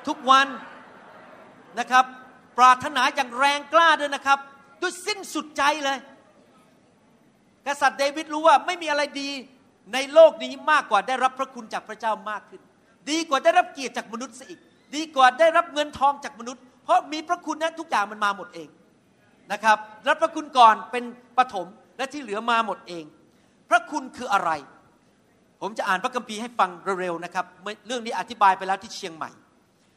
S3: ทุกวันนะครับ ปรารถนาอย่างแรงกล้าด้วยนะครับ ด้วยสิ้นสุดใจเลย กษัตริย์เดวิดรู้ว่าไม่มีอะไรดีในโลกนี้มากกว่าได้รับพระคุณจากพระเจ้ามากขึ้น ดีกว่าได้รับเกียรติจากมนุษย์อีก ดีกว่าได้รับเงินทองจากมนุษย์ เพราะมีพระคุณนะทุกอย่างมันมาหมดเองนะครับรับพระคุณก่อนเป็นปฐมและที่เหลือมาหมดเอง พระคุณคืออะไร ผมจะอ่านพระคัมภีร์ให้ฟังเร็วๆนะครับ เรื่องนี้อธิบายไปแล้วที่เชียงใหม่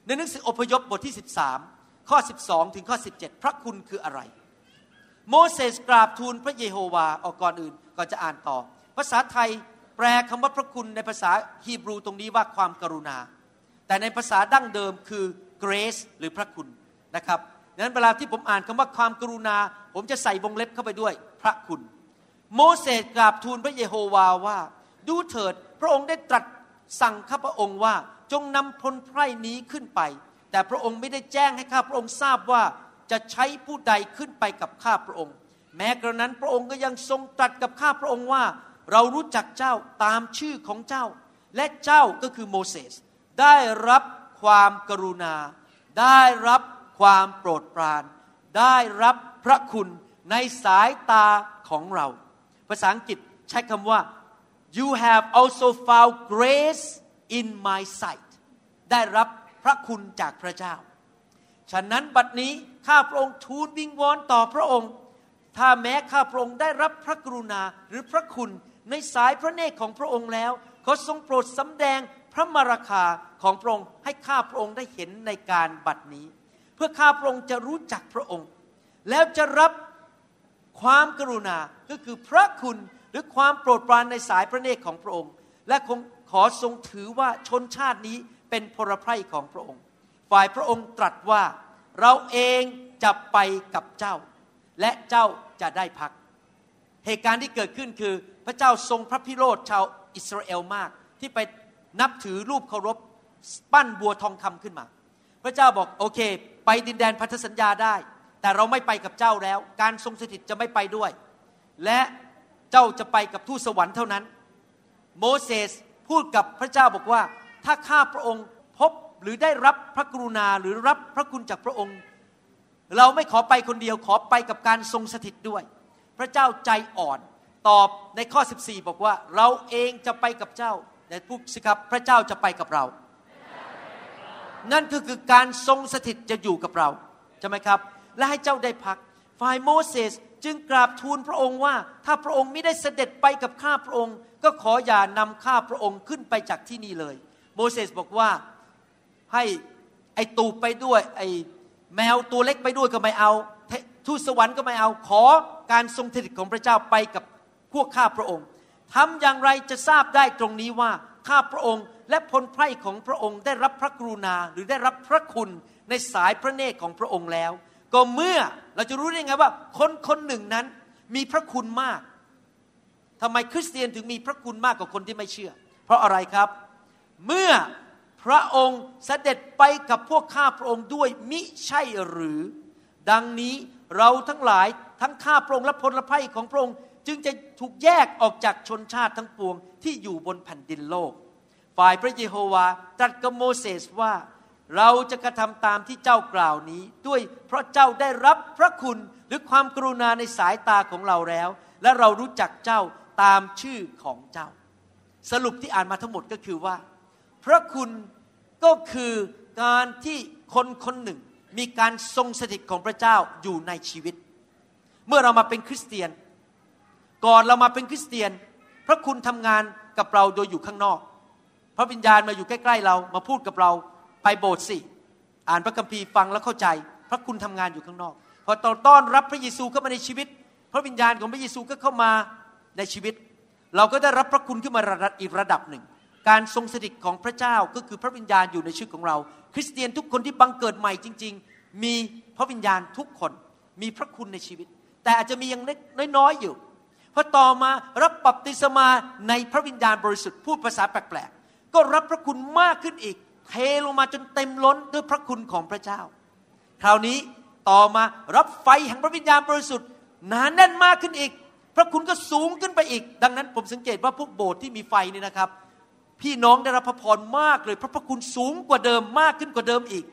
S3: ในหนังสืออพยพบทที่ 13 ข้อ 12 ถึงข้อ 17 พระคุณคืออะไร โมเสสกราบทูลพระเยโฮวาออกก่อนอื่นก่อนจะอ่านต่อ ภาษาไทยแปลคำว่าพระคุณในภาษาฮีบรูตรงนี้ว่าความกรุณา แต่ในภาษาดั้งเดิมคือ grace หรือพระคุณนะครับดังนั้นเวลาที่ผมอ่านคำว่าความกรุณา ผมจะใส่วงเล็บเข้าไปด้วยพระคุณ โมเสสกราบทูลพระเยโฮวาว่า ดูเถิดพระองค์ได้ตรัสสั่งข้าพระองค์ว่าจงนำพลไพร่นี้ขึ้นไป แต่พระองค์ไม่ได้แจ้งให้ข้าพระองค์ทราบว่าจะใช้ผู้ใดขึ้นไปกับข้าพระองค์ แม้กระนั้นพระองค์ก็ยังทรงตรัสกับข้าพระองค์ว่า เรารู้จักเจ้าตามชื่อของเจ้า และเจ้าก็คือโมเสสได้รับความกรุณา ได้รับความโปรดปราน ได้รับพระคุณในสายตาของเรา ภาษาอังกฤษใช้คำว่า you have also found grace in my sight ได้รับพระคุณจากพระเจ้า ฉะนั้นบัดนี้ข้าพระองค์ทูลวิงวอนต่อพระองค์ ถ้าแม้ข้าพระองค์ได้รับพระกรุณาหรือพระคุณในสายพระเนตรของพระองค์แล้วขอทรงโปรดสำแดงพระมราคาของพระองค์ให้ข้าพระองค์ได้เห็นในการบัดนี้ เพื่อข้าพระองค์จะรู้จักพระองค์ แล้วจะรับความกรุณาก็คือพระคุณ หรือความโปรดปรานในสายพระเนตรของพระองค์ และคงขอทรงถือว่าชนชาตินี้เป็นพลไพร่ของพระองค์ ฝ่ายพระองค์ตรัสว่าเราเองจะไปกับเจ้า และเจ้าจะได้พัก เหตุการณ์ที่เกิดขึ้นคือพระเจ้าทรงพระพิโรธชาวอิสราเอลมาก ที่ไปนับถือรูปเคารพปั้นบัวทองคำขึ้นมา พระเจ้าบอกโอเค ไปดินแดนพันธสัญญาได้ แต่เราไม่ไปกับเจ้าแล้ว การทรงสถิตจะไม่ไปด้วย และ เจ้าจะไปกับทูตสวรรค์เท่านั้น โมเสสพูดกับพระเจ้าบอกว่า ถ้าข้าพระองค์พบหรือได้รับพระกรุณาหรือรับพระคุณจากพระองค์ เราไม่ขอไปคนเดียวขอไปกับการทรงสถิตด้วย พระเจ้าใจอ่อนตอบในข้อ 14 บอกว่า เราเองจะไปกับเจ้าแต่พูดสิครับพระเจ้าจะไปกับเรา นั่นก็คือการทรงสถิตจะอยู่กับเราใช่ไหมครับ และให้เจ้าได้พักฝ่ายโมเสส จึงกราบทูลพระองค์ว่า ถ้าพระองค์ไม่ได้เสด็จไปกับข้าพระองค์ ก็ขออย่านำข้าพระองค์ขึ้นไปจากที่นี่เลย โมเสสบอกว่าให้ไอตูบไปด้วย ไอแมวตัวเล็กไปด้วยก็ไม่เอาทูตสวรรค์ก็ไม่เอาขอการทรงสถิตของพระเจ้าไปกับพวกข้าพระองค์ทำอย่างไรจะทราบได้ตรงนี้ว่าข้าพระองค์และพลไพร่ของพระองค์ได้รับพระกรุณาหรือได้รับพระคุณในสายพระเนตรของพระองค์แล้ว ก็เมื่อเราจะรู้ได้ไงว่า คนคนหนึ่งนั้นมีพระคุณมากทำไมคริสเตียนถึงมีพระคุณมากกว่าคนที่ไม่เชื่อ เพราะอะไรครับ เมื่อพระองค์เสด็จไปกับพวกข้าพระองค์ด้วยมิใช่หรือ ดังนี้เราทั้งหลายทั้งข้าพระองค์และพลไพร่ของพระองค์จึงจะถูกแยกออกจากชนชาติทั้งปวงที่อยู่บนแผ่นดินโลก ฝ่ายพระเยโฮวาตรัสกับโมเสสว่า เราจะกระทำตามที่เจ้ากล่าวนี้ ด้วยเพราะเจ้าได้รับพระคุณหรือความกรุณาในสายตาของเราแล้ว และเรารู้จักเจ้าตามชื่อของเจ้า สรุปที่อ่านมาทั้งหมดก็คือว่า พระคุณก็คือการที่คนคนหนึ่งมีการทรงสถิตของพระเจ้าอยู่ในชีวิต เมื่อเรามาเป็นคริสเตียน ก่อนเรามาเป็นคริสเตียน พระคุณทำงานกับเราโดยอยู่ข้างนอก พระวิญญาณมาอยู่ใกล้ ๆ เรามาพูดกับเรา ไปโบสถ์สิ อ่านพระคัมภีร์ฟังแล้วเข้าใจ พระคุณทำงานอยู่ข้างนอก พอตอนต้อนรับพระเยซูเข้ามาในชีวิต พระวิญญาณของพระเยซูก็เข้ามาในชีวิต เราก็ได้รับพระคุณขึ้นมาระดับอีกระดับหนึ่ง การทรงสถิตของพระเจ้าก็คือพระวิญญาณอยู่ในชีวิตของเรา คริสเตียนทุกคนที่บังเกิดใหม่จริง ๆ มีพระวิญญาณทุกคน มีพระคุณในชีวิต แต่อาจจะมียังน้อยๆอยู่พอต่อมารับบัพติศมาในพระวิญญาณบริสุทธิ์พูดภาษาแปลกๆก็รับพระคุณมากขึ้นอีก เทลงมาจนเต็มล้นด้วยพระคุณของพระเจ้า คราวนี้ต่อมารับไฟแห่งพระวิญญาณบริสุทธิ์หนาแน่นมากขึ้นอีก พระคุณก็สูงขึ้นไปอีก ดังนั้นผมสังเกตว่าพวกโบสถ์ที่มีไฟนี่นะครับ พี่น้องได้รับพระพรมากเลยเพราะพระคุณสูงกว่าเดิมมากขึ้นกว่าเดิมอีก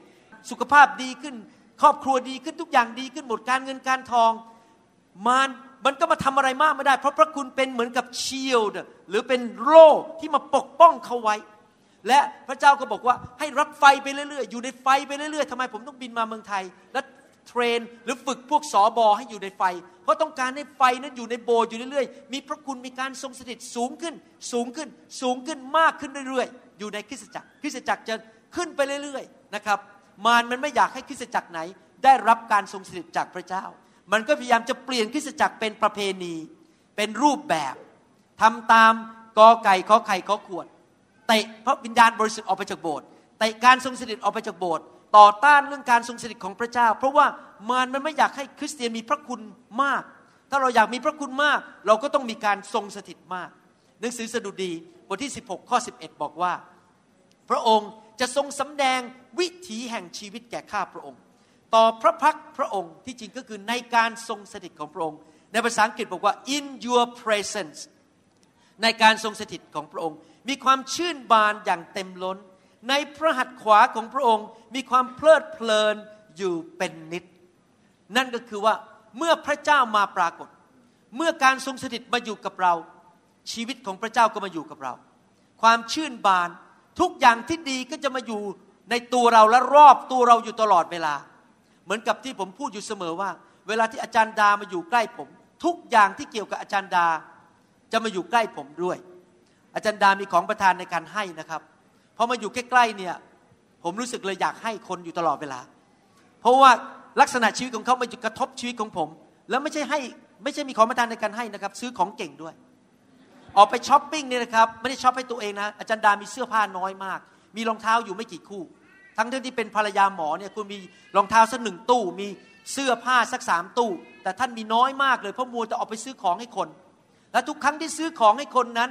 S3: สุขภาพดีขึ้น ครอบครัวดีขึ้นทุกอย่างดีขึ้นหมดการเงินการทองมันมันก็มาทำอะไรมากไม่ได้ เพราะพระคุณเป็นเหมือนกับชีลด์หรือเป็นโล่ที่มาปกป้องเขาไว้ และพระเจ้าก็บอกว่าให้รับไฟไปเรื่อยๆ อยู่ในไฟไปเรื่อยๆทำไมผมต้องบินมาเมืองไทย และเทรนหรือฝึกพวกสอบอให้อยู่ในไฟ เพราะต้องการให้ไฟนั้นอยู่ในโบสถ์อยู่เรื่อยๆ มีพระคุณมีการทรงสถิตสูงขึ้น สูงขึ้น สูงขึ้นมากขึ้นเรื่อยๆ อยู่ในคริสตจักร คริสตจักรจะขึ้นไปเรื่อยๆ นะครับ มารมันไม่อยากให้คริสตจักรไหน ได้รับการทรงสถิตจากพระเจ้า มันก็พยายามจะเปลี่ยนคริสตจักรเป็นประเพณี เป็นรูปแบบทำตามกอไก่ขอไข่ขอขวด เตะพระวิญญาณบริสุทธิ์ออกไปจากโบสถ์เตะการทรงสถิตออกไปจากโบสถ์ต่อต้านเรื่องการทรงสถิตของพระเจ้า เพราะว่ามารมันไม่อยากให้คริสเตียนมีพระคุณมาก ถ้าเราอยากมีพระคุณมาก เราก็ต้องมีการทรงสถิตมาก หนังสือสดุดีบทที่ 16 ข้อ 11 บอกว่า พระองค์จะทรงสำแดงวิถีแห่งชีวิตแก่ข้าพระองค์ ต่อพระพักพระองค์ที่จริงก็คือในการทรงสถิตของพระองค์ ในภาษาอังกฤษบอกว่า in your presence ในการทรงสถิตของพระองค์ มีความชื่นบานอย่างเต็มล้น ในพระหัตถ์ขวาของพระองค์มีความเพลิดเพลินอยู่เป็นนิด นั่นก็คือว่าเมื่อพระเจ้ามาปรากฏ เมื่อการทรงสถิตมาอยู่กับเรา ชีวิตของพระเจ้าก็มาอยู่กับเรา ความชื่นบานทุกอย่างที่ดีก็จะมาอยู่ในตัวเราและรอบตัวเราอยู่ตลอดเวลา เหมือนกับที่ผมพูดอยู่เสมอว่า เวลาที่อาจารย์ดามาอยู่ใกล้ผม ทุกอย่างที่เกี่ยวกับอาจารย์ดา จะมาอยู่ใกล้ผมด้วย อาจารย์ดามีของประทานในการให้นะครับพอมาอยู่ใกล้ๆเนี่ยผมรู้สึกเลยอยากให้คนอยู่ตลอดเวลา เพราะว่าลักษณะชีวิตของเขามาอยู่กระทบชีวิตของผม แล้วไม่ใช่ให้ไม่ใช่มีของประทานในการให้นะครับ ซื้อของเก่งด้วย ออกไปช้อปปิ้งเนี่ยนะครับไม่ได้ช้อปให้ตัวเองนะอาจารย์ดามีเสื้อผ้าน้อยมาก มีรองเท้าอยู่ไม่กี่คู่ ทั้งที่เป็นภรรยาหมอเนี่ยคุณมีรองเท้าสักหนึ่งตู้มีเสื้อผ้าสักสามตู้ แต่ท่านมีน้อยมากเลยเพราะมัวจะออกไปซื้อของให้คน และทุกครั้งที่ซื้อของให้คนนั้น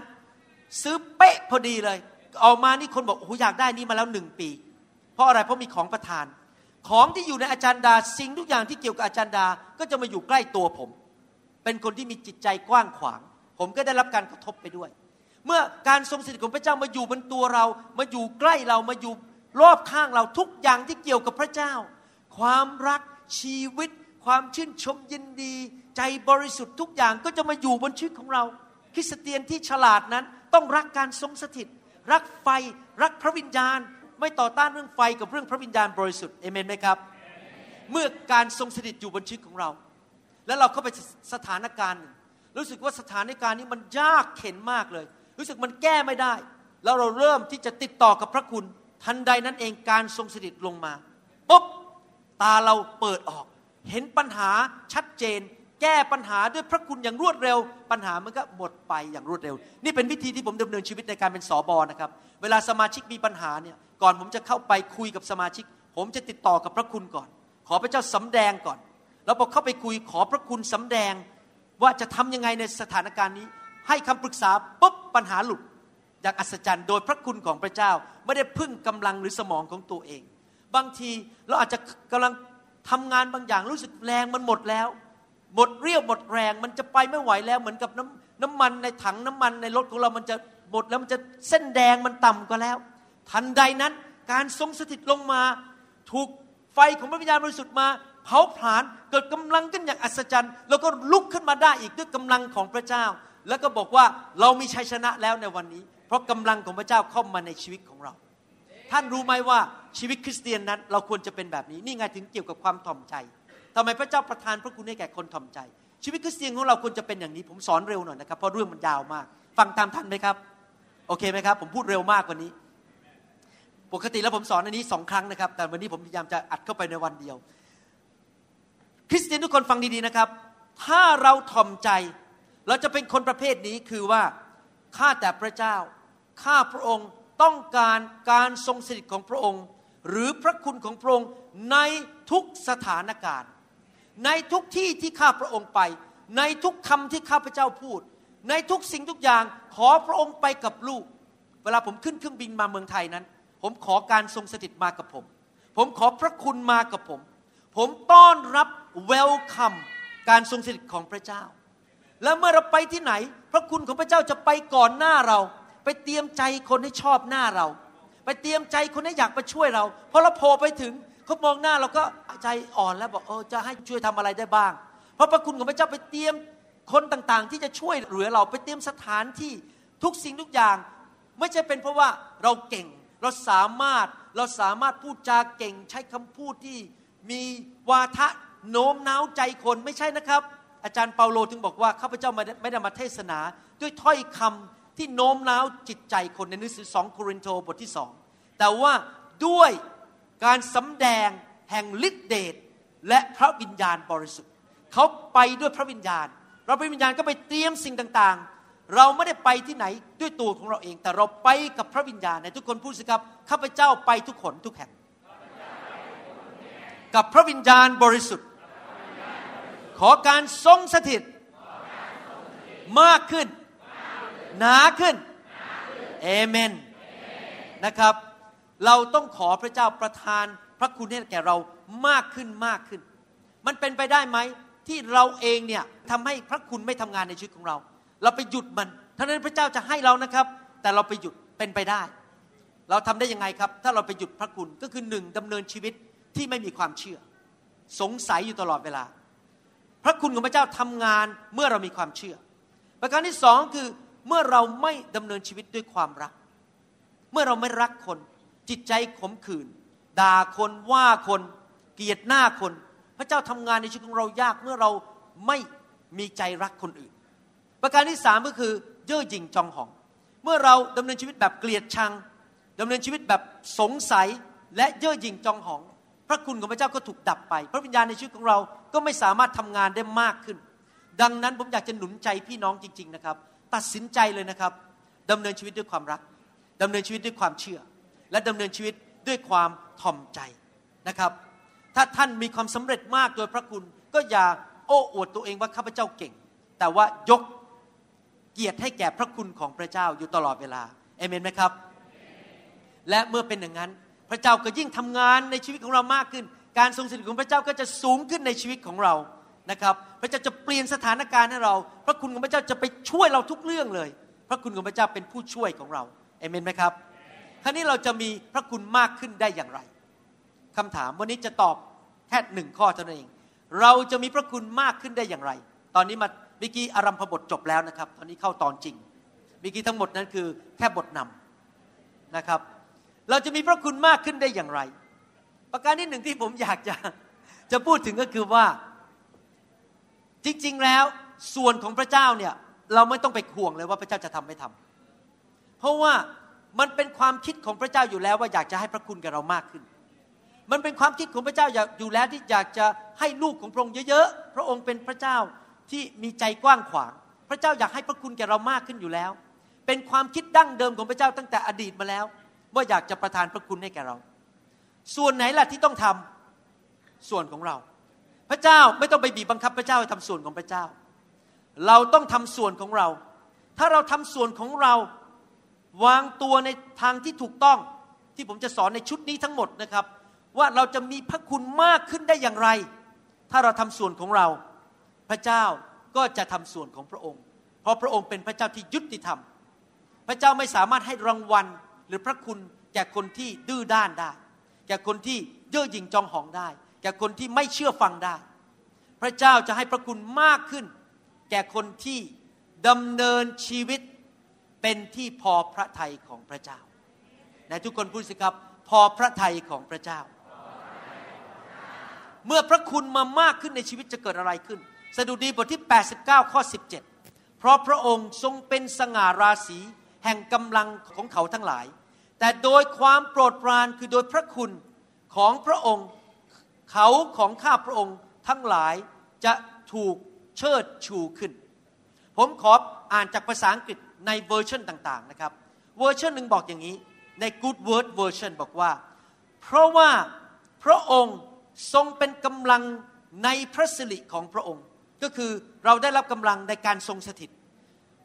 S3: ซื้อเป๊ะพอดีเลย ออกมานี่คนบอกโอ้โหอยากได้นี่มาแล้วหนึ่งปี เพราะอะไรเพราะมีของประทาน ของที่อยู่ในอาจารย์ดาสิ่งทุกอย่างที่เกี่ยวกับอาจารย์ดาก็จะมาอยู่ใกล้ตัวผม เป็นคนที่มีจิตใจกว้างขวาง ผมก็ได้รับการกระทบไปด้วย เมื่อการทรงสถิตของพระเจ้ามาอยู่บนตัวเรา มาอยู่ใกล้เรามาอยู่รอบข้างเราทุกอย่างที่เกี่ยวกับพระเจ้า ความรักชีวิต ความชื่นชมยินดี ใจบริสุทธิ์ทุกอย่างก็จะมาอยู่บนชีวิตของเรา คริสเตียนที่ฉลาดนั้น ต้องรักการทรงสถิต รักไฟ รักพระวิญญาณ ไม่ต่อต้านเรื่องไฟกับเรื่องพระวิญญาณบริสุทธิ์เอเมนไหมครับ เมื่อการทรงสถิตอยู่บนชีวิตของเรา แล้วเราเข้าไปสถานการณ์หนึ่งรู้สึกว่าสถานการณ์นี้มันยากเข็นมากเลย รู้สึกมันแก้ไม่ได้ แล้วเราเริ่มที่จะติดต่อกับพระคุณ ทันใดนั้นเองการทรงสถิตลงมาปุ๊บตาเราเปิดออก เห็นปัญหาชัดเจน แก้ปัญหาด้วยพระคุณอย่างรวดเร็ว ปัญหามันก็หมดไปอย่างรวดเร็ว นี่เป็นวิธีที่ผมดำเนินชีวิตในการเป็นสอบอนะครับ เวลาสมาชิกมีปัญหาเนี่ยก่อนผมจะเข้าไปคุยกับสมาชิก ผมจะติดต่อกับพระคุณก่อน ขอพระเจ้าสำแดงก่อน แล้วพอเข้าไปคุยขอพระคุณสำแดง ว่าจะทำยังไงในสถานการณ์นี้ ให้คำปรึกษาปุ๊บปัญหาหลุดอย่างอัศจรรย์ โดยพระคุณของพระเจ้าไม่ได้พึ่งกำลังหรือสมองของตัวเอง บางทีเราอาจจะกำลังทำงานบางอย่างรู้สึกแรงมันหมดแล้ว หมดเรี่ยวหมดแรงมันจะไปไม่ไหวแล้วเหมือนกับน้ำน้ำมันในถังน้ำมันในรถของเรามันจะหมดแล้วมันจะเส้นแดงมันต่ำก็แล้ว ทันใดนั้นการทรงสถิตลงมา ถูกไฟของพระวิญญาณบริสุทธิ์มา เผาผลาญเกิดกำลังขึ้นอย่างอัศจรรย์ แล้วก็ลุกขึ้นมาได้อีกด้วยกำลังของพระเจ้า แล้วก็บอกว่าเรามีชัยชนะแล้วในวันนี้ เพราะกำลังของพระเจ้าเข้ามาในชีวิตของเรา ท่านรู้ไหมว่าชีวิตคริสเตียนนั้น เราควรจะเป็นแบบนี้นี่ไงถึงเกี่ยวกับความถ่อมใจ ทำไมพระเจ้าประทานพระคุณให้แก่คนถ่อมใจ ชีวิตคริสเตียนของเราควรจะเป็นอย่างนี้ ผมสอนเร็วหน่อยนะครับเพราะเรื่องมันยาวมาก ฟังตามทันไหมครับ โอเคไหมครับ ผมพูดเร็วมากกว่านี้ ปกติแล้วผมสอนอันนี้สองครั้งนะครับ แต่วันนี้ผมพยายามจะอัดเข้าไปในวันเดียว คริสเตียนทุกคนฟังดีๆนะครับ ถ้าเราถ่อมใจ เราจะเป็นคนประเภทนี้คือว่าข้าแต่พระเจ้าข้าพระองค์ต้องการการทรงสถิตของพระองค์ หรือพระคุณของพระองค์ในทุกสถานการณ์ ในทุกที่ที่ข้าพระองค์ไป ในทุกคำที่ข้าพระเจ้าพูด ในทุกสิ่งทุกอย่างขอพระองค์ไปกับลูก เวลาผมขึ้นเครื่องบินมาเมืองไทยนั้น ผมขอการทรงสถิตมากับผม ผมขอพระคุณมากับผม ผมต้อนรับเวลคัมการทรงสถิตของพระเจ้า แล้วเมื่อเราไปที่ไหน พระคุณของพระเจ้าจะไปก่อนหน้าเรา ไปเตรียมใจคนให้ชอบหน้าเรา ไปเตรียมใจคนให้อยากมาช่วยเราพอเราโผล่ไปถึง เขามองหน้าเราก็ใจอ่อนแล้วบอกเออจะให้ช่วยทำอะไรได้บ้าง เพราะพระคุณของพระเจ้าไปเตรียมคนต่างๆ ที่จะช่วยเหลือเราไปเตรียมสถานที่ทุกสิ่งทุกอย่าง ไม่ใช่เป็นเพราะว่าเราเก่งเราสามารถเราสามารถพูดจาเก่งใช้คำพูดที่มีวาทะโน้มน้าวใจคนไม่ใช่นะครับ อาจารย์เปาโลถึงบอกว่าข้าพเจ้าไม่ได้มาเทศนา ด้วยถ้อยคำที่โน้มน้าวจิตใจคนในหนังสือสองโครินโตบทที่สองแต่ว่าด้วย การสำแดงแห่งฤทธิเดชและพระวิญญาณบริสุทธิ์เขาไปด้วยพระวิญญาณ เราพระวิญญาณก็ไปเตรียมสิ่งต่างๆ เราไม่ได้ไปที่ไหนด้วยตัวของเราเอง แต่เราไปกับพระวิญญาณในทุกคนพูดสิครับข้าพเจ้าไปทุกคนทุกแห่ง กับพระวิญญาณบริสุทธิ์ ขอการทรงสถิตมากขึ้น หนาขึ้นเอเมนนะครับ เราต้องขอพระเจ้าประทานพระคุณให้แก่เรามากขึ้นมากขึ้น มันเป็นไปได้ไหมที่เราเองเนี่ยทำให้พระคุณไม่ทำงานในชีวิตของเรา เราไปหยุดมันท่านั้นพระเจ้าจะให้เรานะครับ แต่เราไปหยุดเป็นไปได้ เราทำได้ยังไงครับ ถ้าเราไปหยุดพระคุณก็คือหนึ่งดำเนินชีวิตที่ไม่มีความเชื่อ สงสัยอยู่ตลอดเวลา พระคุณของพระเจ้าทำงานเมื่อเรามีความเชื่อ ประการที่สองคือเมื่อเราไม่ดำเนินชีวิตด้วยความรัก เมื่อเราไม่รักคน จิตใจขมขื่นด่าคนว่าคนเกลียดหน้าคน พระเจ้าทำงานในชีวิตของเรายากเมื่อเราไม่มีใจรักคนอื่น ประการที่สามก็คือเย่อหยิ่งจองหอง เมื่อเราดำเนินชีวิตแบบเกลียดชังดำเนินชีวิตแบบสงสัยและเย่อหยิ่งจองหอง พระคุณของพระเจ้าก็ถูกดับไป พระวิญญาณในชีวิตของเราก็ไม่สามารถทำงานได้มากขึ้น ดังนั้นผมอยากจะหนุนใจพี่น้องจริง ๆนะครับ ตัดสินใจเลยนะครับดำเนินชีวิตด้วยความรักดำเนินชีวิตด้วยความเชื่อ และดำเนินชีวิตด้วยความถ่อมใจนะครับ ถ้าท่านมีความสำเร็จมากโดยพระคุณก็อย่าโอ้อวดตัวเองว่าข้าพเจ้าเก่ง แต่ว่ายกเกียรติให้แก่พระคุณของพระเจ้าอยู่ตลอดเวลาเอเมนไหมครับ และเมื่อเป็นอย่างนั้น พระเจ้าก็ยิ่งทำงานในชีวิตของเรามากขึ้น การทรงสถิตของพระเจ้าก็จะสูงขึ้นในชีวิตของเรานะครับ พระเจ้าจะเปลี่ยนสถานการณ์ให้เรา พระคุณของพระเจ้าจะไปช่วยเราทุกเรื่องเลย พระคุณของพระเจ้าเป็นผู้ช่วยของเราเอเมนไหมครับ คราวนี้เราจะมีพระคุณมากขึ้นได้อย่างไรคำถามวันนี้จะตอบแค่หนึ่งข้อเท่านั้นเอง เราจะมีพระคุณมากขึ้นได้อย่างไร ตอนนี้มาเมื่อกี้อารัมพบทจบแล้วนะครับ ตอนนี้เข้าตอนจริงเมื่อกี้ทั้งหมดนั้นคือแค่บทนำนะครับ เราจะมีพระคุณมากขึ้นได้อย่างไร ประการที่หนึ่งที่ผมอยากจะจะพูดถึงก็คือว่าจริงๆแล้วส่วนของพระเจ้าเนี่ยเราไม่ต้องไปห่วงเลยว่าพระเจ้าจะทำไม่ทำเพราะว่า มันเป็นความคิดของพระเจ้าอยู่แล้วว่าอยากจะให้พระคุณกับเรามากขึ้น มันเป็นความคิดของพระเจ้าอยู่แล้วที่อยากจะให้ลูกของพระองค์เยอะๆ พระองค์เป็นพระเจ้าที่มีใจกว้างขวาง พระเจ้าอยากให้พระคุณแก่เรามากขึ้นอยู่แล้ว เป็นความคิดดั้งเดิมของพระเจ้าตั้งแต่อดีตมาแล้ว ว่าอยากจะประทานพระคุณให้แก่เรา ส่วนไหนล่ะที่ต้องทำส่วนของเรา พระเจ้าไม่ต้องไปบีบบังคับพระเจ้าให้ทำส่วนของพระเจ้า เราต้องทำส่วนของเรา ถ้าเราทำส่วนของเรา วางตัวในทางที่ถูกต้องที่ผมจะสอนในชุดนี้ทั้งหมดนะครับ ว่าเราจะมีพระคุณมากขึ้นได้อย่างไร ถ้าเราทำส่วนของเรา พระเจ้าก็จะทำส่วนของพระองค์ เพราะพระองค์เป็นพระเจ้าที่ยุติธรรม พระเจ้าไม่สามารถให้รางวัลหรือพระคุณแก่คนที่ดื้อด้านได้ แก่คนที่เย่อหยิ่งจองหองได้ แก่คนที่ไม่เชื่อฟังได้ พระเจ้าจะให้พระคุณมากขึ้น แก่คนที่ดำเนินชีวิต เป็นที่พอพระทัยของพระเจ้าในทุกคนพูดสิครับ พอพระทัยของพระเจ้า เมื่อพระคุณมามากขึ้นในชีวิตจะเกิดอะไรขึ้น สดุดีบทที่ 89 ข้อ 17 เพราะพระองค์ทรงเป็นสง่าราศีแห่งกำลังของเขาทั้งหลาย แต่โดยความโปรดปรานคือโดยพระคุณของพระองค์ เขาของข้าพระองค์ทั้งหลายจะถูกเชิดชูขึ้น ผมขออ่านจากภาษาอังกฤษ ในเวอร์ชันต่างๆนะครับ เวอร์ชันหนึ่งบอกอย่างนี้ ใน Good Word Version บอกว่า เพราะว่าพระองค์ทรงเป็นกำลังในพระสิริของพระองค์ ก็คือเราได้รับกำลังในการทรงสถิต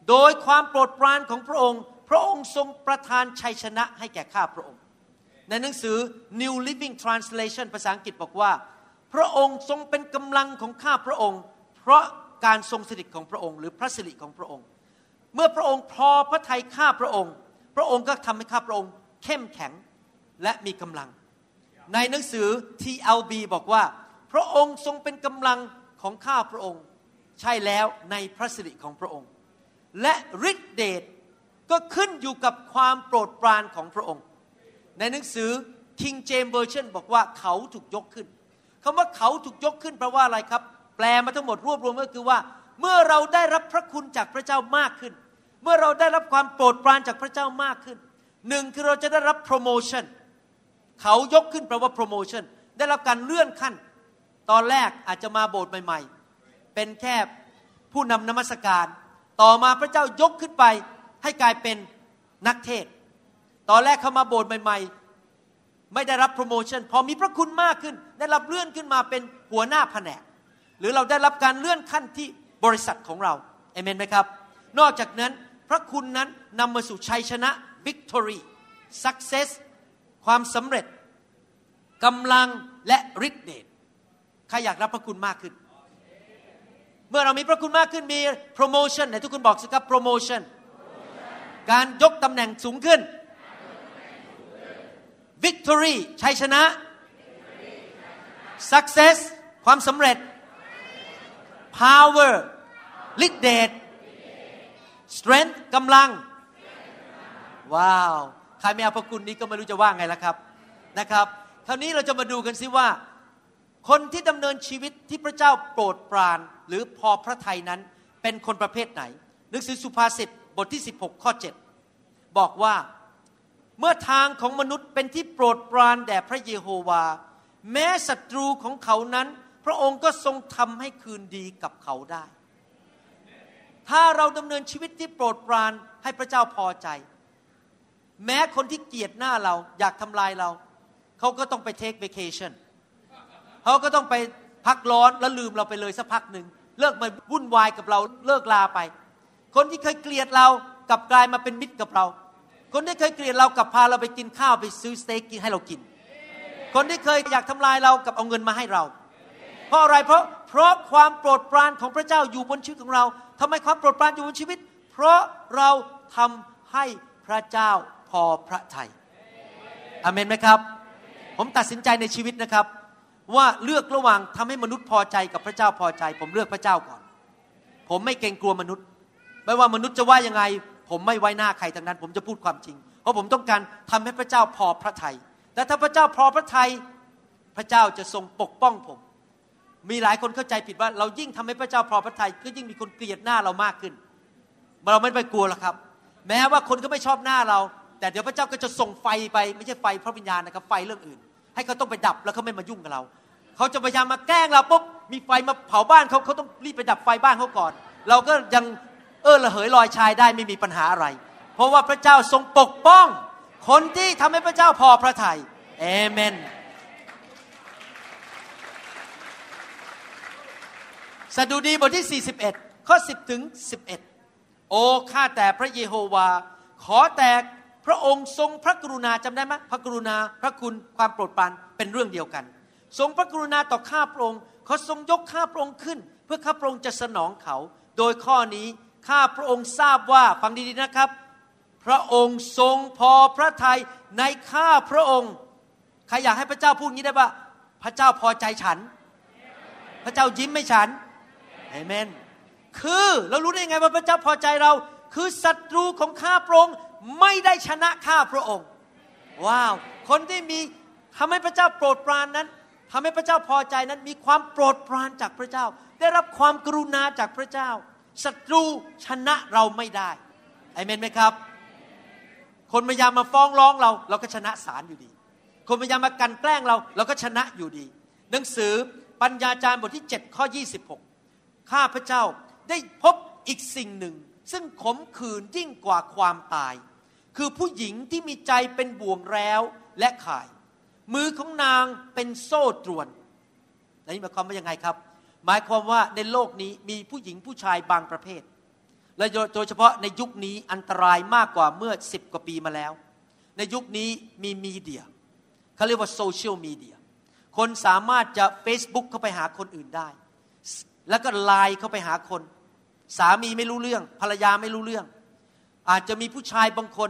S3: โดยความโปรดปรานของพระองค์ พระองค์ทรงประทานชัยชนะให้แก่ข้าพระองค์ ในหนังสือ New Living Translation ภาษาอังกฤษบอกว่า พระองค์ทรงเป็นกำลังของข้าพระองค์ เพราะการทรงสถิตของพระองค์ หรือพระสิริของพระองค์ เมื่อพระองค์พอพระทัยข้าพระองค์ พระองค์ก็ทำให้ข้าพระองค์ เข้มแข็งและมีกำลัง ในหนังสือ TLB บอกว่า พระองค์ทรงเป็นกำลังของข้าพระองค์ ใช่แล้วในพระสิริของพระองค์ และฤทธิเดชก็ขึ้นอยู่กับความโปรดปรานของพระองค์ ในหนังสือ King James Version บอกว่าเขาถูกยกขึ้นคำว่าเขาถูกยกขึ้นแปลว่าอะไรครับ แปลมาทั้งหมดรวบรวมก็คือว่า เมื่อเราได้รับพระคุณจากพระเจ้ามากขึ้น เมื่อเราได้รับความโปรดปรานจากพระเจ้ามากขึ้นหนึ่งคือเราจะได้รับโปรโมชั่นเขายกขึ้นแปลว่าโปรโมชั่นได้รับการเลื่อนขั้น ตอนแรกอาจจะมาโบสถ์ใหม่ ๆ เป็นแค่ผู้นำนมัสการ ต่อมาพระเจ้ายกขึ้นไปให้กลายเป็นนักเทศ ตอนแรกเขามาโบสถ์ใหม่ ๆ ไม่ได้รับโปรโมชั่นพอมีพระคุณมากขึ้น ได้รับเลื่อนขึ้นมาเป็นหัวหน้าแผนก หรือเราได้รับการเลื่อนขั้นที่บริษัทของเราเอเมนไหมครับ นอกจากนั้น พระคุณนั้นนำมาสู่ชัยชนะ victory success ความสำเร็จกำลังและฤทธิเดชใครอยากรับพระคุณมากขึ้น เมื่อเรามีพระคุณมากขึ้นมี promotion ไหนทุกคนบอกสิครับ promotion การยกตำแหน่งสูงขึ้น victory ชัยชนะ success ความสำเร็จ power ฤทธิเดช strength กำลัง ว้าว ใครไม่เอาพระคุณนี้ก็ไม่รู้จะว่าไงแล้วครับ นะครับ คราวนี้เราจะมาดูกันซิว่า คนที่ดำเนินชีวิตที่พระเจ้าโปรดปราน หรือพอพระทัยนั้น เป็นคนประเภทไหน หนังสือสุภาษิตบทที่ 16 ข้อ 7 บอกว่า เมื่อทางของมนุษย์เป็นที่โปรดปรานแด่พระเยโฮวา แม้ศัตรูของเขานั้น พระองค์ก็ทรงทำให้คืนดีกับเขาได้ ถ้าเราดำเนินชีวิตที่โปรดปรานให้พระเจ้าพอใจ แม้คนที่เกลียดหน้าเราอยากทำลายเรา เขาก็ต้องไป take vacation เขาก็ต้องไปพักร้อนแล้วลืมเราไปเลยสักพักหนึ่งเลิกมาวุ่นวายกับเราเลิกลาไป คนที่เคยเกลียดเรากลับกลายมาเป็นมิตรกับเรา คนที่เคยเกลียดเรากลับพาเราไปกินข้าวไปซื้อสเต็กกินให้เรากิน คนที่เคยอยากทำลายเรากับเอาเงินมาให้เรา เพราะอะไรเพราะเพราะความโปรดปรานของพระเจ้าอยู่บนชีวิตของเรา ทำไมความโปรดปรานอยู่บนชีวิต เพราะเราทำให้พระเจ้าพอพระทัยอเมนไหมครับ ผมตัดสินใจในชีวิตนะครับ ว่าเลือกระหว่างทำให้มนุษย์พอใจกับพระเจ้าพอใจ ผมเลือกพระเจ้าก่อน ผมไม่เกรงกลัวมนุษย์ ไม่ว่ามนุษย์จะว่ายังไง ผมไม่ไว้หน้าใครทั้งนั้น ผมจะพูดความจริง เพราะผมต้องการทำให้พระเจ้าพอพระทัยและถ้าพระเจ้าพอพระทัยพระเจ้าจะทรงปกป้องผม มีหลายคนเข้าใจผิดว่า เรายิ่งทำให้พระเจ้าพอพระทัยก็ยิ่งมีคนเกลียดหน้าเรามากขึ้น เราไม่ไปกลัวหรอกครับ แม้ว่าคนก็ไม่ชอบหน้าเรา แต่เดี๋ยวพระเจ้าก็จะส่งไฟไปไม่ใช่ไฟพระวิญญาณนะครับไฟเรื่องอื่น ให้เขาต้องไปดับแล้วเขาไม่มายุ่งกับเรา เขาจะพยายามมาแกล้งเราปุ๊บมีไฟมาเผาบ้านเขาเขาต้องรีบไปดับไฟบ้านเขาก่อน เราก็ยังเออระเหยลอยชายได้ไม่มีปัญหาอะไร เพราะว่าพระเจ้าทรงปกป้อง คนที่ทำให้พระเจ้าพอพระทยัยเอเมน สดุดีบทที่ 41 ข้อ 10 ถึง 11 โอ้ข้าแต่พระเยโฮวา ขอแต่พระองค์ทรงพระกรุณาจำได้ไหมพระกรุณาพระคุณความโปรดปรานเป็นเรื่องเดียวกัน ทรงพระกรุณาต่อข้าพระองค์เขาทรงยกข้าพระองค์ขึ้น เพื่อข้าพระองค์จะสนองเขา โดยข้อนี้ข้าพระองค์ทราบว่าฟังดีๆนะครับ พระองค์ทรงพอพระทัยในข้าพระองค์ใครอยากให้พระเจ้าพูดงี้ได้ปะพระเจ้าพอใจฉัน พระเจ้ายิ้มให้ฉัน เอเมน คือเรารู้ได้ยังไงว่าพระเจ้าพอใจเรา คือศัตรูของข้าพระองค์ไม่ได้ชนะข้าพระองค์ ว้าว คนที่มีทำให้พระเจ้าโปรดปรานนั้นทำให้พระเจ้าพอใจนั้น มีความโปรดปรานจากพระเจ้า ได้รับความกรุณาจากพระเจ้าศัตรูชนะเราไม่ได้อเมนไหมครับ คนพยายามมาฟ้องร้องเรา เราก็ชนะศาลอยู่ดี คนพยายามมากันแกล้งเรา เราก็ชนะอยู่ดี หนังสือปัญญาจารย์บทที่ 7 ข้อ 26 ข้าพเจ้าได้พบอีกสิ่งหนึ่ง ซึ่งขมขื่นยิ่งกว่าความตาย คือผู้หญิงที่มีใจเป็นบ่วงแล้วและข่าย มือของนางเป็นโซ่ตรวนนี่หมายความว่ายังไงครับ หมายความว่าในโลกนี้มีผู้หญิงผู้ชายบางประเภท และโดยเฉพาะในยุคนี้อันตรายมากกว่าเมื่อสิบกว่าปีมาแล้ว ในยุคนี้มีมีเดียเขาเรียกว่าโซเชียลมีเดียคนสามารถจะ Facebook เข้าไปหาคนอื่นได้ แล้วก็ไลน์เข้าไปหาคน สามีไม่รู้เรื่อง ภรรยาไม่รู้เรื่อง อาจจะมีผู้ชายบางคน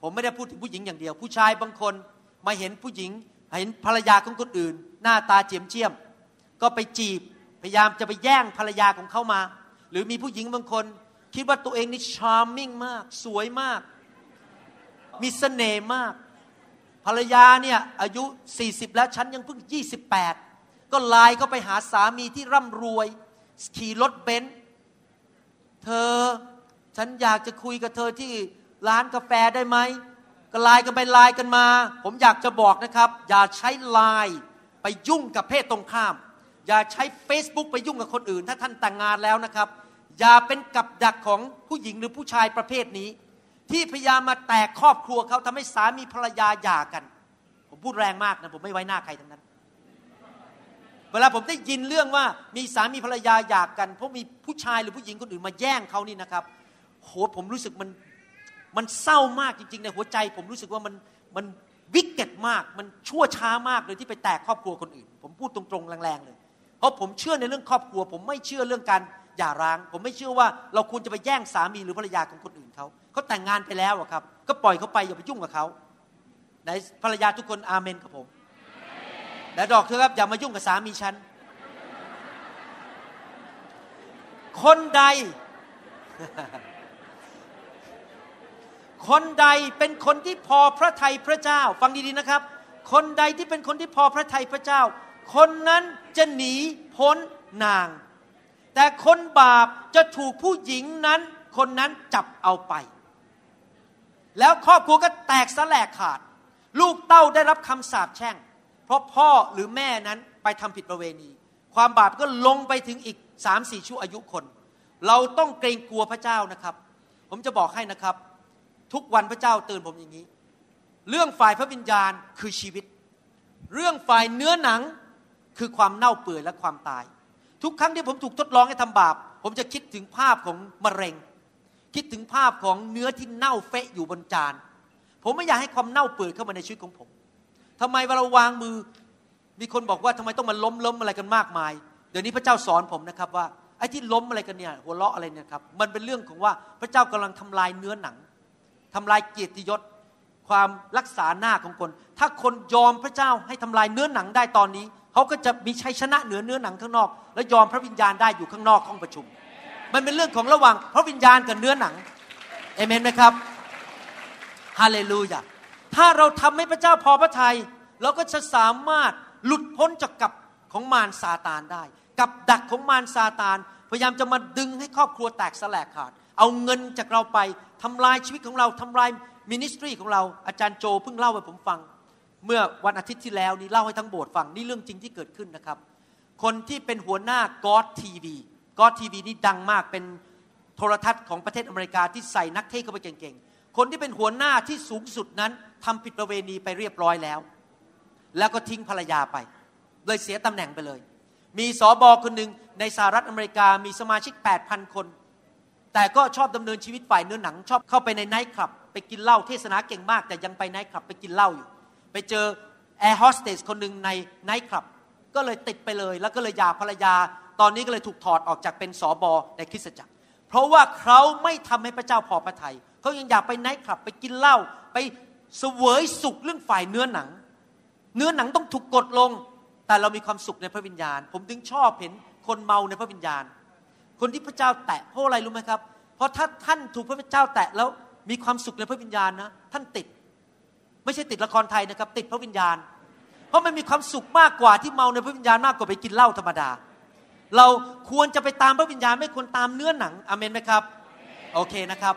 S3: ผมไม่ได้พูดถึงผู้หญิงอย่างเดียว ผู้ชายบางคนมาเห็นผู้หญิง เห็นภรรยาของคนอื่น หน้าตาเจียมเจียม ก็ไปจีบพยายามจะไปแย่งภรรยาของเขามา หรือมีผู้หญิงบางคน คิดว่าตัวเองนี่ charming มาก สวยมาก มีเสน่ห์มาก ภรรยาเนี่ยอายุ 40 แล้วฉันยังเพิ่ง 28 ก็ไลน์ก็ไปหาสามีที่ร่ำรวย ขี่รถเบนซ์เธอฉันอยากจะคุยกับเธอที่ร้านกาแฟได้ไหมก็ไลน์กันไปไลน์กันมา ผมอยากจะบอกนะครับ อย่าใช้ไลน์ไปยุ่งกับเพศตรงข้าม อย่าใช้ Facebook ไปยุ่งกับคนอื่น ถ้าท่านแต่งงานแล้วนะครับ อย่าเป็นกับดักของผู้หญิงหรือผู้ชายประเภทนี้ ที่พยายามมาแตกครอบครัวเขาทำให้สามีภรรยาหย่ากัน ผมพูดแรงมากนะผมไม่ไว้หน้าใครทั้งนั้น เวลาผมได้ยินเรื่องว่ามีสามีภรรยาหย่ากัน เพราะมีผู้ชายหรือผู้หญิงคนอื่นมาแย่งเขานี่นะครับโหผมรู้สึกมันมันเศร้ามากจริงๆในหัวใจ ผมรู้สึกว่ามันมันวิกเก็ตมาก มันชั่วช้ามากเลยที่ไปแตกครอบครัวคนอื่น ผมพูดตรงๆแรงๆเลย เพราะผมเชื่อในเรื่องครอบครัว ผมไม่เชื่อเรื่องการหย่าร้าง ผมไม่เชื่อว่าเราควรจะไปแย่งสามีหรือภรรยาของคนอื่นเขาเขาแต่งงานไปแล้วครับ ก็ปล่อยเขาไปอย่าไปยุ่งกับเขาไหนภรรยาทุกคนอาเมนครับผม และดอกเธอครับอย่ามายุ่งกับสามีฉัน คนใด คนใดเป็นคนที่พอพระทัยพระเจ้า ฟังดีๆนะครับ คนใดที่เป็นคนที่พอพระทัยพระเจ้า คนนั้นจะหนีพ้นนาง แต่คนบาปจะถูกผู้หญิงนั้น คนนั้นจับเอาไป แล้วครอบครัวก็แตกสลายขาด ลูกเต้าได้รับคำสาปแช่ง เพราะพ่อหรือแม่นั้นไปทำผิดประเวณี ความบาปก็ลงไปถึงอีกสามสี่ชั่วอายุคน เราต้องเกรงกลัวพระเจ้านะครับ ผมจะบอกให้นะครับ ทุกวันพระเจ้าเตือนผมอย่างนี้ เรื่องฝ่ายพระวิญญาณคือชีวิต เรื่องฝ่ายเนื้อหนังคือความเน่าเปื่อยและความตาย ทุกครั้งที่ผมถูกทดลองให้ทำบาป ผมจะคิดถึงภาพของมะเร็ง คิดถึงภาพของเนื้อที่เน่าเฟะอยู่บนจาน ผมไม่อยากให้ความเน่าเปื่อยเข้ามาในชีวิตของผม ทำไมเวลาวางมือ มีคนบอกว่าทำไมต้องมาล้มล้มอะไรกันมากมาย เดี๋ยวนี้พระเจ้าสอนผมนะครับว่าไอ้ที่ล้มอะไรกันเนี่ยหัวเราะอะไรเนี่ยครับมันเป็นเรื่องของว่าพระเจ้ากำลังทำลายเนื้อหนังทำลายเกียรติยศความรักษาหน้าของคน ถ้าคนยอมพระเจ้าให้ทำลายเนื้อหนังได้ตอนนี้ เขาก็จะมีชัยชนะเหนือเนื้อหนังข้างนอก และยอมพระวิญญาณได้อยู่ข้างนอกห้องประชุม มันเป็นเรื่องของระหว่างพระวิญญาณกับเนื้อหนังเอเมนไหมครับฮาเลลูยา ถ้าเราทำให้พระเจ้าพอพระทยัยเราก็จะสามารถหลุดพ้นจากกับของมารซาตานได้ กับดักของมารซาตาน พยายามจะมาดึงให้ครอบครัวแตกสลายขาด เอาเงินจากเราไปทำลายชีวิตของเราทำลายมินิสทรีของเราอาจารย์โจเพิ่งเล่าให้ผมฟัง เมื่อวันอาทิตย์ที่แล้วนี้เล่าให้ทั้งโบสถ์ฟังนี่เรื่องจริงที่เกิดขึ้นนะครับ คนที่เป็นหัวหน้า God TV God TV นี่ดังมากเป็นโทรทัศน์ของประเทศอเมริกาที่ใส่นักเทศเข้าไปเก่งๆคนที่เป็นหัวหน้าที่สูงสุดนั้น ทำผิดประเวณีไปเรียบร้อยแล้ว แล้วก็ทิ้งภรรยาไป เลยเสียตำแหน่งไปเลย มีสอบอคนหนึ่งในสหรัฐอเมริกามีสมาชิก 8,000 คน แต่ก็ชอบดำเนินชีวิตฝ่ายเนื้อหนัง ชอบเข้าไปในไนท์คลับ ไปกินเหล้าเทศนาเก่งมาก แต่ยังไปไนท์คลับไปกินเหล้าอยู่ ไปเจอแอร์โฮสเตสคนหนึ่งในไนท์คลับก็เลยติดไปเลย แล้วก็เลยหย่าภรรยา ตอนนี้ก็เลยถูกถอดออกจากเป็นสอบอในคริสตจักร เพราะว่าเขาไม่ทำให้พระเจ้าพอพระทยัยเขายังอยากไปไนท์คลับไปกินเหล้าไป เสวยสุขเรื่องฝ่ายเนื้อหนัง เนื้อหนังต้องถูกกดลง แต่เรามีความสุขในพระวิญญาณ ผมถึงชอบเห็นคนเมาในพระวิญญาณ คนที่พระเจ้าแตะเพราะอะไรรู้ไหมครับ เพราะถ้าท่านถูกพระเจ้าแตะแล้วมีความสุขในพระวิญญาณนะท่านติด ไม่ใช่ติดละครไทยนะครับ ติดพระวิญญาณ เพราะมันมีความสุขมากกว่าที่เมาในพระวิญญาณมากกว่าไปกินเหล้าธรรมดา เราควรจะไปตามพระวิญญาณไม่ควรตามเนื้อหนังอเมนไหมครับ โอเคนะครับ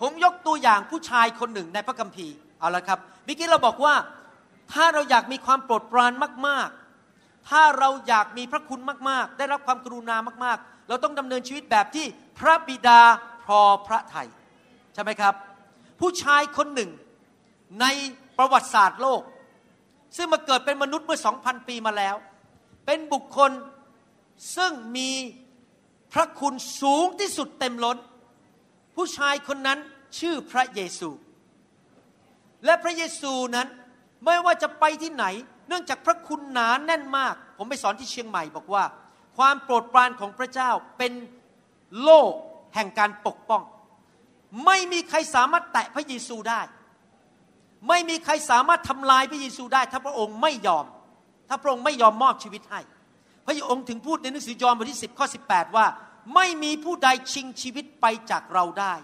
S3: ผมยกตัวอย่างผู้ชายคนหนึ่งในพระคัมภีร์เอาละครับเมื่อกี้เราบอกว่าถ้าเราอยากมีความโปรดปรานมาก ๆ ถ้าเราอยากมีพระคุณมาก ๆ ได้รับความกรุณามาก ๆ เราต้องดำเนินชีวิตแบบที่พระบิดาพอพระทัยใช่ไหมครับ ผู้ชายคนหนึ่งในประวัติศาสตร์โลก ซึ่งมาเกิดเป็นมนุษย์เมื่อสองพันปีมาแล้ว เป็นบุคคลซึ่งมีพระคุณสูงที่สุดเต็มล้น ผู้ชายคนนั้นชื่อพระเยซู และพระเยซูนั้นไม่ว่าจะไปที่ไหน เนื่องจากพระคุณหนาแน่นมาก ผมไปสอนที่เชียงใหม่บอกว่า ความโปรดปรานของพระเจ้าเป็นโล่แห่งการปกป้อง ไม่มีใครสามารถแตะพระเยซูได้ ไม่มีใครสามารถทำลายพระเยซูได้ ถ้าพระองค์ไม่ยอม ถ้าพระองค์ไม่ยอมมอบชีวิตให้ พระองค์ถึงพูดในหนังสือยอห์นบทที่ 10 ข้อ 18 ว่า ไม่มีผู้ใดชิงชีวิตไปจากเราได้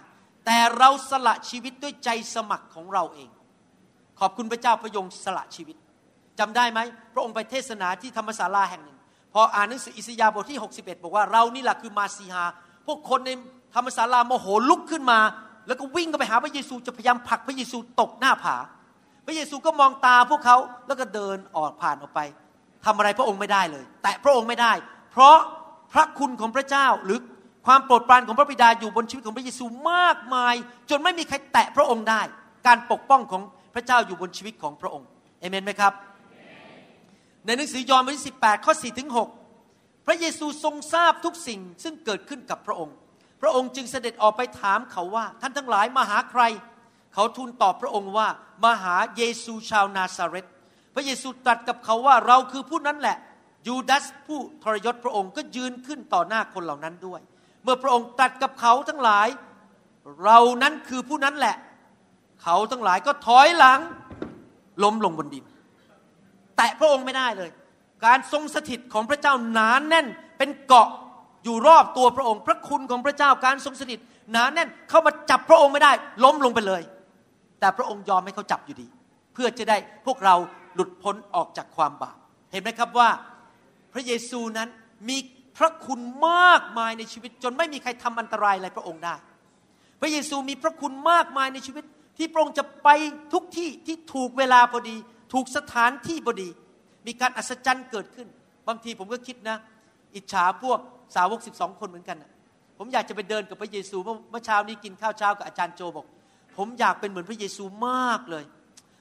S3: แต่เราสละชีวิตด้วยใจสมัครของเราเอง ขอบคุณพระเจ้าพระองค์สละชีวิตจำได้ไหมพระองค์ไปเทศนาที่ธรรมศาลาแห่งหนึ่ง พออ่านหนังสืออิสยาห์บทที่ 61 บอกว่าเรานี่แหละคือมาซีฮาพวกคนในธรรมศาลาโมโหลุกขึ้นมา แล้วก็วิ่งเข้าไปหาพระเยซูจะพยายามผลักพระเยซูตกหน้าผา พระเยซูก็มองตาพวกเขาแล้วก็เดินออกผ่านออกไปทำอะไรพระองค์ไม่ได้เลย แต่พระองค์ไม่ได้ เพราะ พระคุณของพระเจ้าหรือความโปรดปรานของพระบิดาอยู่บนชีวิตของพระเยซูมากมาย จนไม่มีใครแตะพระองค์ได้ การปกป้องของพระเจ้าอยู่บนชีวิตของพระองค์เอเมนไหมครับ ในหนังสือยอห์นบทที่18ข้อ4ถึง6พระเยซูทรงทราบทุกสิ่งซึ่งเกิดขึ้นกับพระองค์ พระองค์จึงเสด็จออกไปถามเขาว่า ท่านทั้งหลายมาหาใคร เขาทูลตอบพระองค์ว่ามาหาเยซูชาวนาซาเรตพระเยซูตรัสกับเขาว่าเราคือผู้นั้นแหละ ยูดาสผู้ทรยศพระองค์ก็ยืนขึ้นต่อหน้าคนเหล่านั้นด้วย เมื่อพระองค์ตรัสกับเขาทั้งหลาย เรานั้นคือผู้นั้นแหละ เขาทั้งหลายก็ถอยหลังล้มลงบนดิน แตะพระองค์ไม่ได้เลย การทรงสถิตของพระเจ้าหนานแน่นเป็นเกาะอยู่รอบตัวพระองค์ พระคุณของพระเจ้าการทรงสถิตหนาแน่นเข้ามาจับพระองค์ไม่ได้ ล้มลงไปเลย แต่พระองค์ยอมให้เขาจับอยู่ดี เพื่อจะได้พวกเราหลุดพ้นออกจากความบาปเห็นไหมครับว่า พระเยซูนั้นมีพระคุณมากมายในชีวิต จนไม่มีใครทำอันตรายอะไรพระองค์ได้ พระเยซูมีพระคุณมากมายในชีวิต ที่พระองค์จะไปทุกที่ที่ถูกเวลาพอดี ถูกสถานที่พอดี มีการอัศจรรย์เกิดขึ้น บางทีผมก็คิดนะ อิจฉาพวกสาวกสิบสองคนเหมือนกันนะผมอยากจะไปเดินกับพระเยซูเมื่อเมื่อเช้านี้กินข้าวเช้ากับอาจารย์โจบอก ผมอยากเป็นเหมือนพระเยซูมากเลย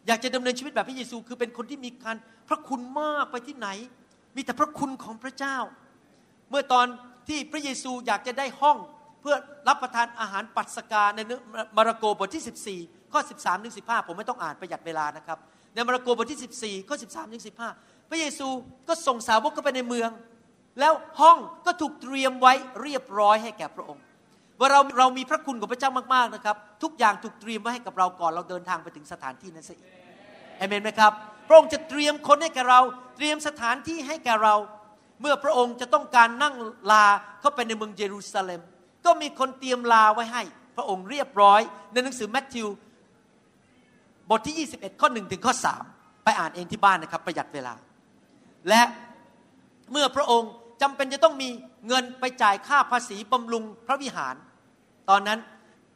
S3: อยากจะดำเนินชีวิตแบบพระเยซู คือเป็นคนที่มีการพระคุณมากไปที่ไหน มีแต่พระคุณของพระเจ้า เมื่อตอนที่พระเยซูอยากจะได้ห้องเพื่อรับประทานอาหารปัสกาในมาระโกบทที่ 14 ข้อ 13ถึง15 ผมไม่ต้องอ่านประหยัดเวลานะครับ ในมาระโกบทที่ 14 ข้อ 13ถึง15 พระเยซูก็ส่งสาวกเข้าไปในเมือง แล้วห้องก็ถูกเตรียมไว้เรียบร้อยให้แก่พระองค์ ว่าเราเรามีพระคุณของพระเจ้ามากๆนะครับ ทุกอย่างถูกเตรียมไว้ให้กับเราก่อนเราเดินทางไปถึงสถานที่นั้นซะอีกเอเมนไหมครับ พระองค์จะเตรียมคนให้แกเรา เตรียมสถานที่ให้แกเรา เมื่อพระองค์จะต้องการนั่งลาเข้าไปในเมืองเยรูซาเล็ม ก็มีคนเตรียมลาไว้ให้ พระองค์เรียบร้อย ในหนังสือแมทธิวบทที่ 21 ข้อ1ถึงข้อ 3 ไปอ่านเองที่บ้านนะครับ ประหยัดเวลา และเมื่อพระองค์จำเป็นจะต้องมีเงินไปจ่ายค่าภาษีบำรุงพระวิหาร ตอนนั้น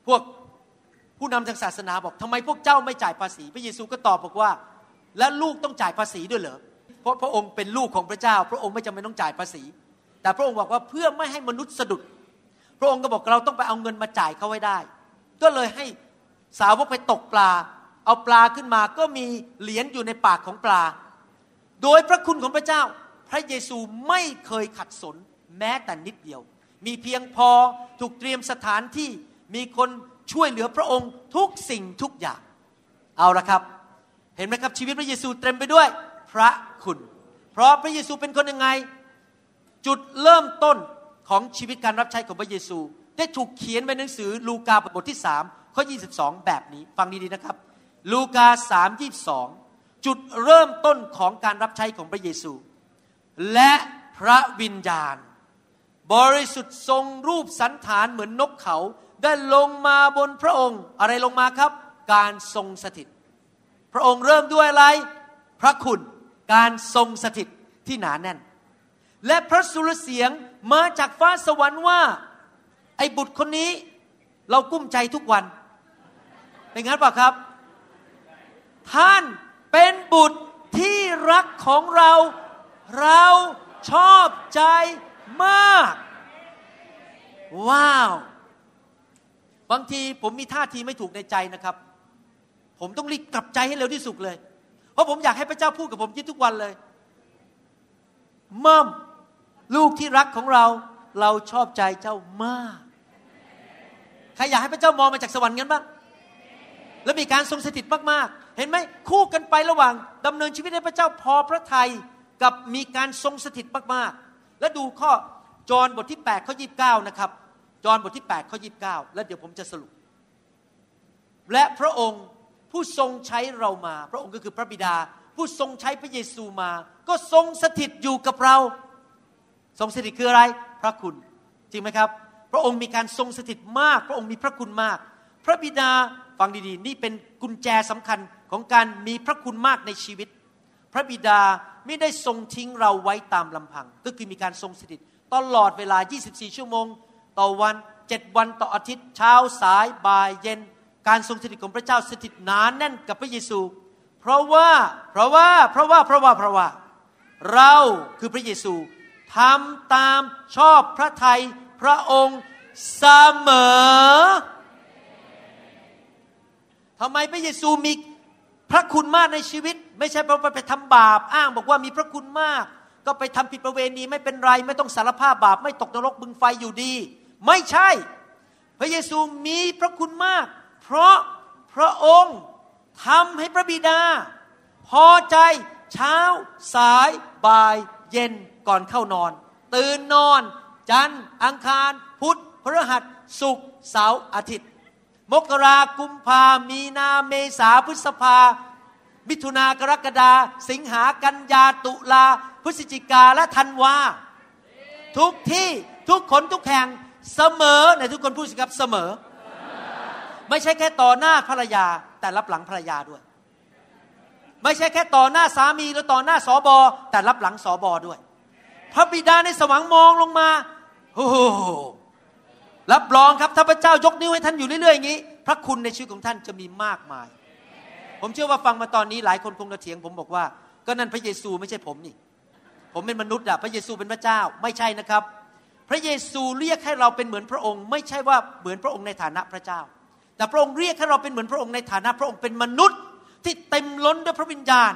S3: พวกผู้นำทางศาสนาบอกทำไมพวกเจ้าไม่จ่ายภาษี พระเยซูก็ตอบบอกว่า แล้วลูกต้องจ่ายภาษีด้วยเหรอเพราะพระองค์เป็นลูกของพระเจ้า พระองค์ไม่จำเป็นต้องจ่ายภาษี แต่พระองค์บอกว่าเพื่อไม่ให้มนุษย์สะดุด พระองค์ก็บอกเราต้องไปเอาเงินมาจ่ายเขาไว้ได้ ก็เลยให้สาวกไปตกปลา เอาปลาขึ้นมาก็มีเหรียญอยู่ในปากของปลา โดยพระคุณของพระเจ้า พระเยซูไม่เคยขัดสนแม้แต่นิดเดียว มีเพียงพอถูกเตรียมสถานที่มีคนช่วยเหลือพระองค์ทุกสิ่งทุกอย่าง เอาละครับ เห็นไหมครับชีวิตพระเยซูเต็มไปด้วย พระคุณ เพราะพระเยซูเป็นคนยังไง จุดเริ่มต้นของชีวิตการรับใช้ของพระเยซู ได้ถูกเขียนไว้ในหนังสือลูกาบทที่3ข้อ 22 แบบนี้ ฟังดีๆนะครับ ลูกา3 22 จุดเริ่มต้นของการรับใช้ของพระเยซู และพระวิญญาณ บริสุทธิ์ทรงรูปสันฐานเหมือนนกเขา ได้ลงมาบนพระองค์ อะไรลงมาครับ การทรงสถิต พระองค์เริ่มด้วยอะไร พระคุณการทรงสถิตที่หนาแน่น และพระสุรเสียงมาจากฟ้าสวรรค์ว่า ไอ้บุตรคนนี้ เรากุ้มใจทุกวันเป็นงั้นป่ะครับ ท่านเป็นบุตรที่รักของเรา เราชอบใจมาก ว้าว บางทีผมมีท่าทีไม่ถูกในใจนะครับ ผมต้องรีบกลับใจให้เร็วที่สุดเลย เพราะผมอยากให้พระเจ้าพูดกับผมยิ่ทุกวันเลยมัมลูกที่รักของเราเราชอบใจเจ้ามาก ใครอยากให้พระเจ้ามองมาจากสวรรค์กันบ้าง แล้วมีการทรงสถิตมากๆ เห็นไหมคู่กันไประหว่างดำเนินชีวิตให้พระเจ้าพอพระทัยกับมีการทรงสถิตมากๆ แล้วดูข้อจอห์นบทที่8ข้อ29 นะครับ จอห์นบทที่8ข้อ29 แล้วเดี๋ยวผมจะสรุป และพระองค์ ผู้ทรงใช้เรามา พระองค์ก็คือพระบิดา ผู้ทรงใช้พระเยซูมา ก็ทรงสถิตอยู่กับเรา ทรงสถิตคืออะไร พระคุณ จริงไหมครับ พระองค์มีการทรงสถิตมาก พระองค์มีพระคุณมาก พระบิดาฟังดีๆ นี่เป็นกุญแจสำคัญของการมีพระคุณมากในชีวิต พระบิดาไม่ได้ทรงทิ้งเราไว้ตามลำพัง ก็คือมีการทรงสถิตตลอดเวลา 24 ชั่วโมง ต่อวัน 7 วันต่ออาทิตย์ เช้าสายบ่ายเย็น การทรงสถิตของพระเจ้าสถิตหนานแน่นกับพระเยซู เพราะว่าเพราะว่าเพราะว่าเพราะว่าเพราะว่าเราคือพระเยซูทำตามชอบพระทัยพระองค์เสมอทำไมพระเยซูมีพระคุณมากในชีวิต ไม่ใช่เพราะไปทำบาปอ้างบอกว่ามีพระคุณมาก ก็ไปทำผิดประเวณีไม่เป็นไรไม่ต้องสารภาพบาป ไม่ตกนรกบึงไฟอยู่ดี ไม่ใช่ พระเยซูมีพระคุณมาก เพราะพระองค์ทำให้พระบิดา พอใจเช้า สาย บ่าย เย็นก่อนเข้านอน ตื่นนอน จันทร์อังคาร พุธพฤหัสศุกร์เสาร์อาทิตย์ มกรากุมภามีนาเมษาพฤษภา มิถุนากรกฎาสิงหากันยาตุลาพฤศจิกาและธันวาทุกที่ทุกคนทุกแห่งเสมอในทุกคนพูดสิครับเสมอ ไม่ใช่แค่ต่อหน้าภรรยา แต่รับหลังภรรยาด้วย ไม่ใช่แค่ต่อหน้าสามีแล้วต่อหน้าสอบอแต่รับหลังสอบอด้วย พระบิดาในสวรรค์มองลงมาโอ้โหรับรองครับถ้าพระเจ้ายกนิ้วให้ท่านอยู่เรื่อยๆอย่างนี้ พระคุณในชีวิตของท่านจะมีมากมาย ผมเชื่อว่าฟังมาตอนนี้หลายคนคงจะเถียงผมบอกว่า ก็นั่นพระเยซูไม่ใช่ผมนี่ผมเป็นมนุษย์อะพระเยซูเป็นพระเจ้าไม่ใช่นะครับ พระเยซูเรียกให้เราเป็นเหมือนพระองค์ ไม่ใช่ว่าเหมือนพระองค์ในฐานะพระเจ้า แต่พระองค์เรียกให้เราเป็นเหมือนพระองค์ในฐานะพระองค์เป็นมนุษย์ที่เต็มล้นด้วยพระวิญญาณ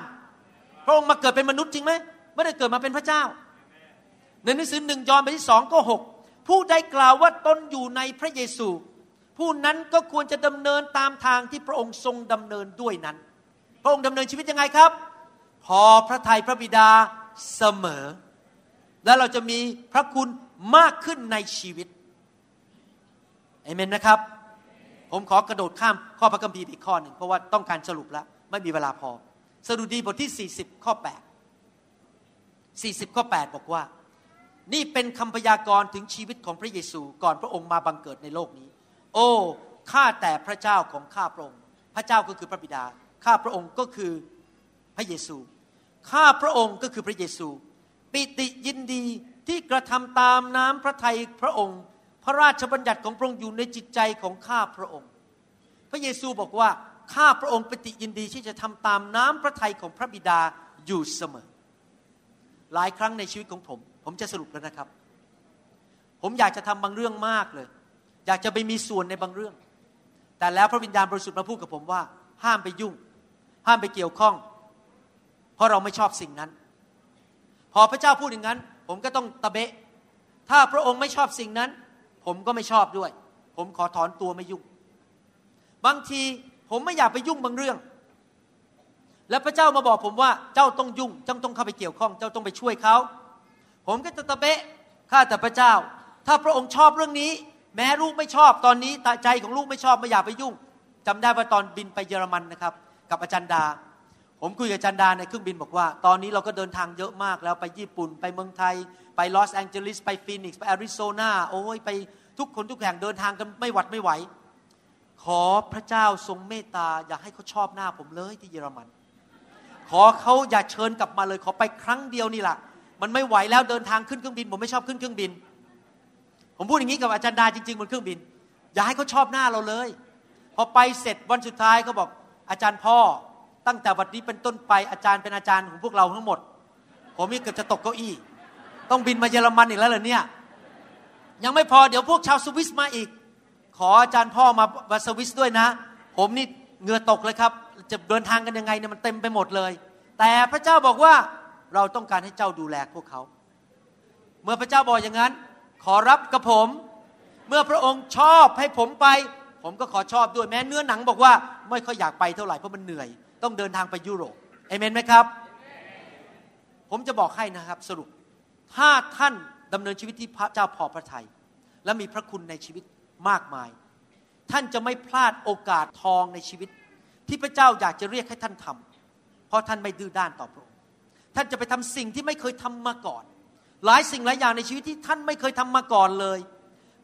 S3: พระองค์มาเกิดเป็นมนุษย์จริงไหมไม่ได้เกิดมาเป็นพระเจ้า ในหนังสือหนึ่งยอห์นบทที่สองก็หกผู้ใดกล่าวว่าตนอยู่ในพระเยซู ผู้นั้นก็ควรจะดำเนินตามทางที่พระองค์ทรงดำเนินด้วยนั้น พระองค์ดำเนินชีวิตยังไงครับ พอพระทัยพระบิดาเสมอ และเราจะมีพระคุณมากขึ้นในชีวิตเอเมนนะครับ ผมขอกระโดดข้ามข้อพระคัมภีร์อีกข้อหนึ่งเพราะว่าต้องการสรุปแล้วไม่มีเวลาพอ สดุดีบทที่ 40 ข้อ 8 40 ข้อ 8 บอกว่า นี่เป็นคำพยากรณ์ถึงชีวิตของพระเยซูก่อนพระองค์มาบังเกิดในโลกนี้ โอ้ข้าแต่พระเจ้าของข้าพระองค์ พระเจ้าก็คือพระบิดา ข้าพระองค์ก็คือพระเยซู ข้าพระองค์ก็คือพระเยซู ปิติยินดีที่กระทำตามน้ำพระทัยพระองค์ ระราชบัญญัติของพระองค์อยู่ในจิตใจของข้าพระองค์ พระเยซูบอกว่าข้าพระองค์ปิติยินดีที่จะทำตามน้ำพระทัยของพระบิดาอยู่เสมอ หลายครั้งในชีวิตของผม ผมจะสรุปแล้วนะครับ ผมอยากจะทำบางเรื่องมากเลย อยากจะไปมีส่วนในบางเรื่อง แต่แล้วพระวิญญาณบริสุทธิ์มาพูดกับผมว่า ห้ามไปยุ่ง ห้ามไปเกี่ยวข้อง เพราะเราไม่ชอบสิ่งนั้น พอพระเจ้าพูดอย่างนั้น ผมก็ต้องตะเบะ ถ้าพระองค์ไม่ชอบสิ่งนั้น ผมก็ไม่ชอบด้วย ผมขอถอนตัวไม่ยุ่ง บางทีผมไม่อยากไปยุ่งบางเรื่อง แล้วพระเจ้ามาบอกผมว่าเจ้าต้องยุ่งเจ้าต้องเข้าไปเกี่ยวข้อง เจ้าต้องไปช่วยเขา ผมก็จะตะเบะข้าแต่พระเจ้า ถ้าพระองค์ชอบเรื่องนี้ แม้ลูกไม่ชอบตอนนี้ใจของลูกไม่ชอบไม่อยากไปยุ่งจำได้ว่าตอนบินไปเยอรมันนะครับ กับอาจารย์ดาผมคุยกับอาจารย์ดาในเครื่องบินบอกว่า ตอนนี้เราก็เดินทางเยอะมากแล้วไปญี่ปุ่นไปเมืองไทย ไปลอสแองเจลิสไปฟีนิกซ์ไปแอริโซนาโอ้ยไปทุกหนทุกแห่งเดินทางกันไม่หวัดไม่ไหว ขอพระเจ้าทรงเมตตา อย่าให้เขาชอบหน้าผมเลยที่เยอรมัน ขอเขาอย่าเชิญกลับมาเลย ขอไปครั้งเดียวนี่แหละมันไม่ไหวแล้วเดินทางขึ้นเครื่องบิน ผมไม่ชอบขึ้นเครื่องบิน ผมพูดอย่างนี้กับอาจารย์ดาจริงๆบนเครื่องบิน อย่าให้เขาชอบหน้าเราเลย พอไปเสร็จวันสุดท้ายเขาบอกอาจารย์พ่อตั้งแต่วันนี้เป็นต้นไปอาจารย์เป็นอาจารย์ของพวกเราทั้งหมด ผมนี่เกือบจะตกเก้าอี้ ต้องบินมาเยอรมันอีกแล้วเหรอเนี่ย ยังไม่พอเดี๋ยวพวกชาวสวิสมาอีก ขออาจารย์พ่อมามาสวิสด้วยนะ ผมนี่เหงื่อตกเลยครับ จะเดินทางกันยังไงเนี่ยมันเต็มไปหมดเลย แต่พระเจ้าบอกว่าเราต้องการให้เจ้าดูแลพวกเขา เมื่อพระเจ้าบอกอย่างนั้น ขอรับกับผม เมื่อพระองค์ชอบให้ผมไป ผมก็ขอชอบด้วยแม้เนื้อหนังบอกว่าไม่ค่อยอยากไปเท่าไหร่เพราะมันเหนื่อย ต้องเดินทางไปยุโรปเอเมนไหมครับ ผมจะบอกให้นะครับสรุป ถ้าท่านดำเนินชีวิตที่พระเจ้าพอพระทยัยและมีพระคุณในชีวิตมากมาย ท่านจะไม่พลาดโอกาสทองในชีวิต ที่พระเจ้าอยากจะเรียกให้ท่านทำเพราะท่านไม่ดื้อด้านต่อพระองค์ท่านจะไปทำสิ่งที่ไม่เคยทำมาก่อน หลายสิ่งหลายอย่างในชีวิตที่ท่านไม่เคยทำมาก่อนเลย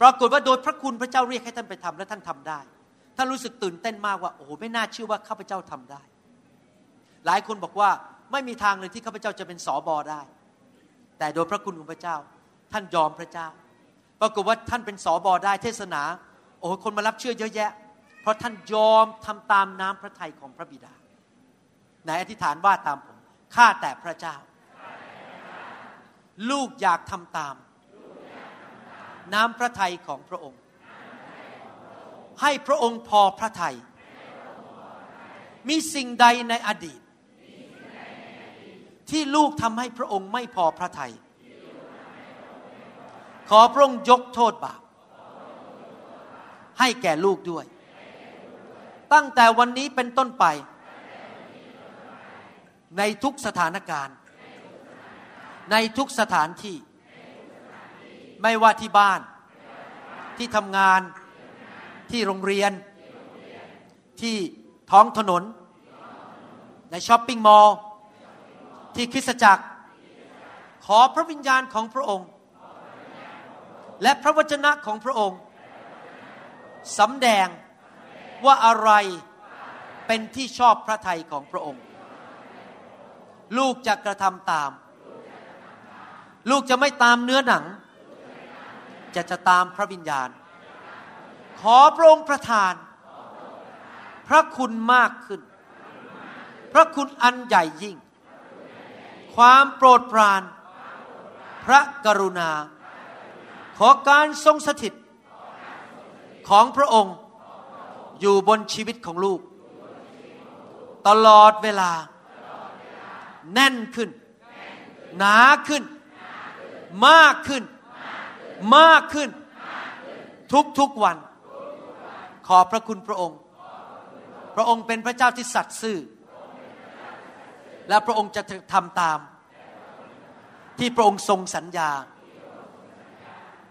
S3: ปรากฏว่าโดยพระคุณพระเจ้าเรียกให้ท่านไปทำและท่านทำได้ ท่านรู้สึกตื่นเต้นมากว่าโอ้โหไม่น่าเชื่อว่าข้าพเจ้าทำได้ หลายคนบอกว่าไม่มีทางเลยที่ข้าพเจ้าจะเป็นสอบอได้ แต่โดยพระคุณของพระเจ้า ท่านยอมพระเจ้า ปรากฏว่าท่านเป็นสอบอได้เทศนา โอ้คนมารับเชื่อเยอะแยะ เพราะท่านยอมทำตามน้ำพระทัยของพระบิดาไหนอธิษฐานว่าตามผมข้าแต่พระเจ้า ลูกอยากทำตาม น้ำพระทัยของพระองค์ ให้พระองค์พอพระทัยมีสิ่งใดในอดีต ที่ลูกทำให้พระองค์ไม่พอพระทัยขอพระองค์ยกโทษบาปให้แก่ลูกด้วย ตั้งแต่วันนี้เป็นต้นไป ในทุกสถานการณ์ ในทุกสถานที่ ไม่ว่าที่บ้าน ที่ทำงาน ที่โรงเรียน ที่ท้องถนน ในช้อปปิ้งมอลล์ ที่คริสตจักร ขอพระวิญญาณของพระองค์ และพระวจนะของพระองค์สำแดงว่าอะไรเป็นที่ชอบพระทัยของพระองค์ ลูกจะกระทำตาม ลูกจะไม่ตามเนื้อหนัง จะจะตามพระวิญญาณ ขอพระองค์ประทาน พระคุณมากขึ้น พระคุณอันใหญ่ยิ่ง ความโปรดปราน พระกรุณา ขอการทรงสถิต ของพระองค์อยู่บนชีวิตของลูก ตลอดเวลา แน่นขึ้น หนาขึ้น มากขึ้น มากขึ้น ทุกๆวัน ขอพระคุณพระองค์ พระองค์เป็นพระเจ้าที่สัตย์ซื่อ และพระองค์จะทำตาม ที่พระองค์ทรงสัญญา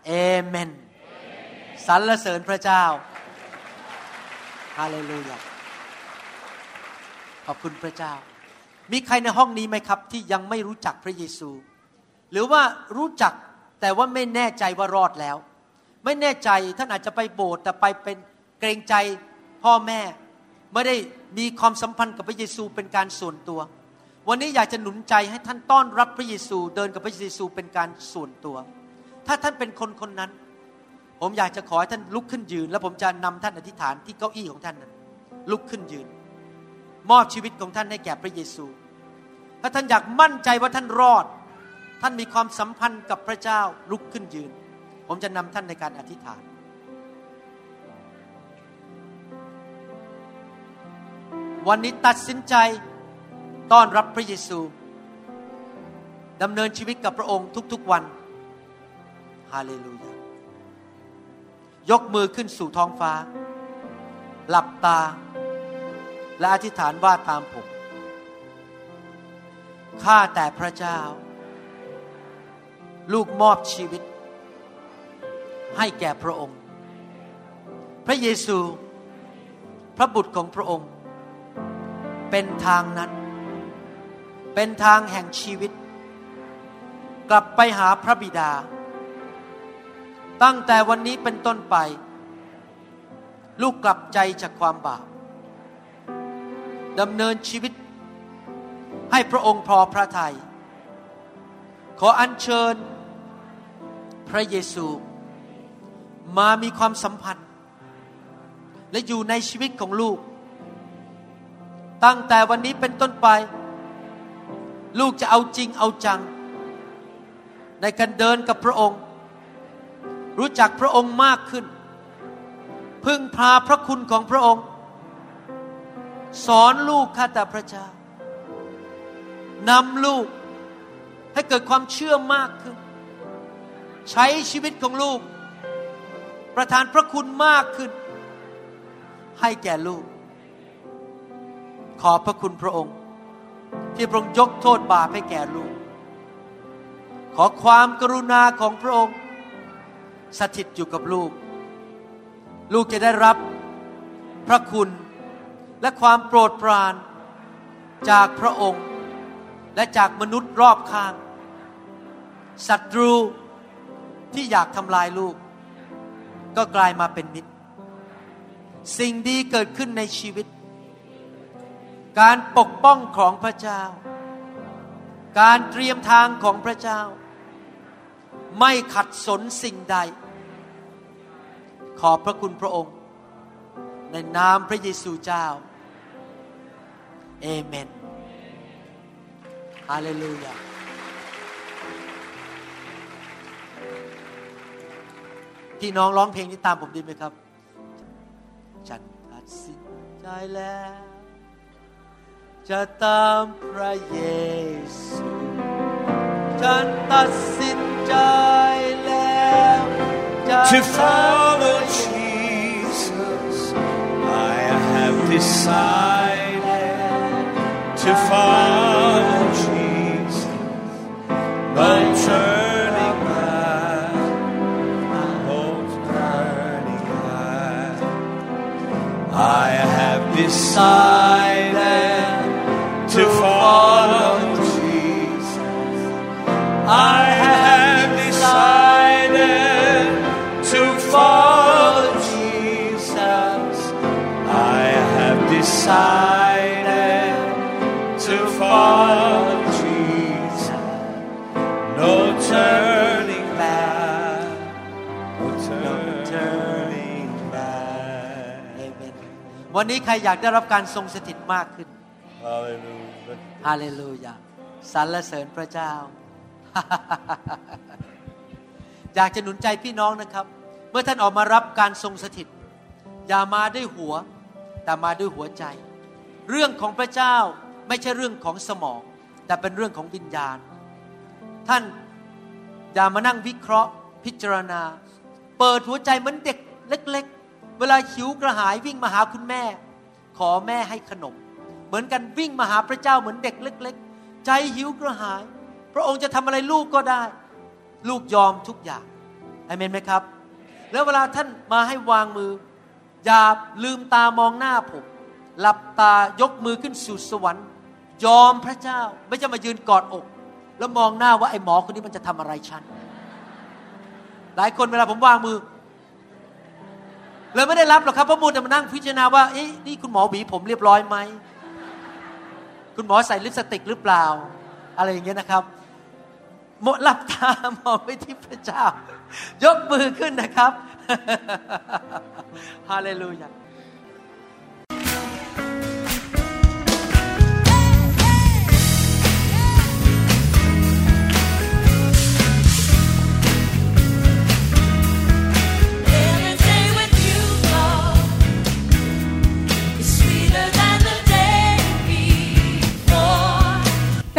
S3: เอเมนสรรเสริญพระเจ้าฮาเลลูยาขอบคุณพระเจ้า มีใครในห้องนี้ไหมครับ ที่ยังไม่รู้จักพระเยซู หรือว่ารู้จักแต่ว่าไม่แน่ใจว่ารอดแล้ว ไม่แน่ใจท่านอาจจะไปโบสถ์แต่ไปเป็นเกรงใจพ่อแม่ ไม่ได้มีความสัมพันธ์กับพระเยซูเป็นการส่วนตัว วันนี้อยากจะหนุนใจให้ท่านต้อนรับพระเยซู เดินกับพระเยซูเป็นการส่วนตัว ถ้าท่านเป็นคนคนนั้น ผมอยากจะขอให้ท่านลุกขึ้นยืน แล้วผมจะนำท่านอธิษฐานที่เก้าอี้ของท่านนั้นลุกขึ้นยืน มอบชีวิตของท่านให้แก่พระเยซู ถ้าท่านอยากมั่นใจว่าท่านรอด ท่านมีความสัมพันธ์กับพระเจ้าลุกขึ้นยืน ผมจะนำท่านในการอธิษฐานวันนี้ตัดสินใจ ต้อนรับพระเยซูดำเนินชีวิตกับพระองค์ทุกๆวันฮาเลลูยายกมือขึ้นสู่ท้องฟ้า หลับตา และอธิษฐานว่าตามผม ข้าแต่พระเจ้า ลูกมอบชีวิต ให้แก่พระองค์ พระเยซู พระบุตรของพระองค์ เป็นทางนั้น เป็นทางแห่งชีวิต กลับไปหาพระบิดา ตั้งแต่วันนี้เป็นต้นไป ลูกกลับใจจากความบาปดำเนินชีวิต ให้พระองค์พอพระทยัยขออัญเชิญ พระเยซู มามีความสัมพันธ์ และอยู่ในชีวิตของลูก ตั้งแต่วันนี้เป็นต้นไป ลูกจะเอาจริงเอาจัง ในการเดินกับพระองค์ รู้จักพระองค์มากขึ้น พึ่งพาพระคุณของพระองค์ สอนลูกข้าแต่พระเจ้านำลูกให้เกิดความเชื่อมากขึ้น ใช้ชีวิตของลูก ประทานพระคุณมากขึ้น ให้แก่ลูก ขอพระคุณพระองค์ ที่พระองค์ยกโทษบาปให้แก่ลูก ขอความกรุณาของพระองค์ สถิตอยู่กับลูก ลูกจะได้รับพระคุณและความโปรดปรานจากพระองค์ และจากมนุษย์รอบข้างศัตรูที่อยากทำลายลูก ก็กลายมาเป็นมิตร สิ่งดีเกิดขึ้นในชีวิต การปกป้องของพระเจ้า การเตรียมทางของพระเจ้า ไม่ขัดสนสิ่งใด ขอบพระคุณพระองค์ ในนามพระเยซูเจ้า เอเมนฮาเลลูยาพี่น้องร้องเพลงนี้ตามผมดีไหมครับ ฉันตัดสินใจแล้ว จะตามพระเยซู ฉันตัดสินใจแล้วจะ
S2: To
S3: ตาม
S2: follow Jesus, I have decided to follow Jesus. No turning back, no turning back. I have decided
S3: วันนี้ใครอยากได้รับการทรงสถิตมากขึ้น
S2: Hallelujah.
S3: ฮาเลลูยาสรรเสริญพระเจ้า อยากจะหนุนใจพี่น้องนะครับ เมื่อท่านออกมารับการทรงสถิต อย่ามาด้วยหัว แต่มาด้วยหัวใจ เรื่องของพระเจ้าไม่ใช่เรื่องของสมอง แต่เป็นเรื่องของวิญญาณ ท่านอย่ามานั่งวิเคราะห์ พิจารณา เปิดหัวใจเหมือนเด็กเล็ก ๆ เวลาหิวกระหายวิ่งมาหาคุณแม่ ขอแม่ให้ขนม เหมือนกันวิ่งมาหาพระเจ้าเหมือนเด็กเล็ก ๆ ใจหิวกระหาย พระองค์จะทำอะไรลูกก็ได้ ลูกยอมทุกอย่างอเมนไหมครับ แล้วเวลาท่านมาให้วางมือ อย่าลืมตามองหน้าผม หลับตายกมือขึ้นสู่สวรรค์ ยอมพระเจ้าไม่จะมายืนกอดอก แล้วมองหน้าว่าไอ้หมอคนนี้มันจะทำอะไรฉันหลายคนเวลาผมวางมือเลยไม่ได้รับหรอกครับเพราะมูแต่มานั่งพิจารณาว่าเอ๊ะนี่คุณหมอหวีผมเรียบร้อยไหม คุณหมอใส่ลิปสติกหรือเปล่า อะไรอย่างเงี้ยนะครับหมดหลับตามองไปที่พระเจ้า ยกมือขึ้นนะครับ ฮาเลลูยา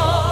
S1: Oh.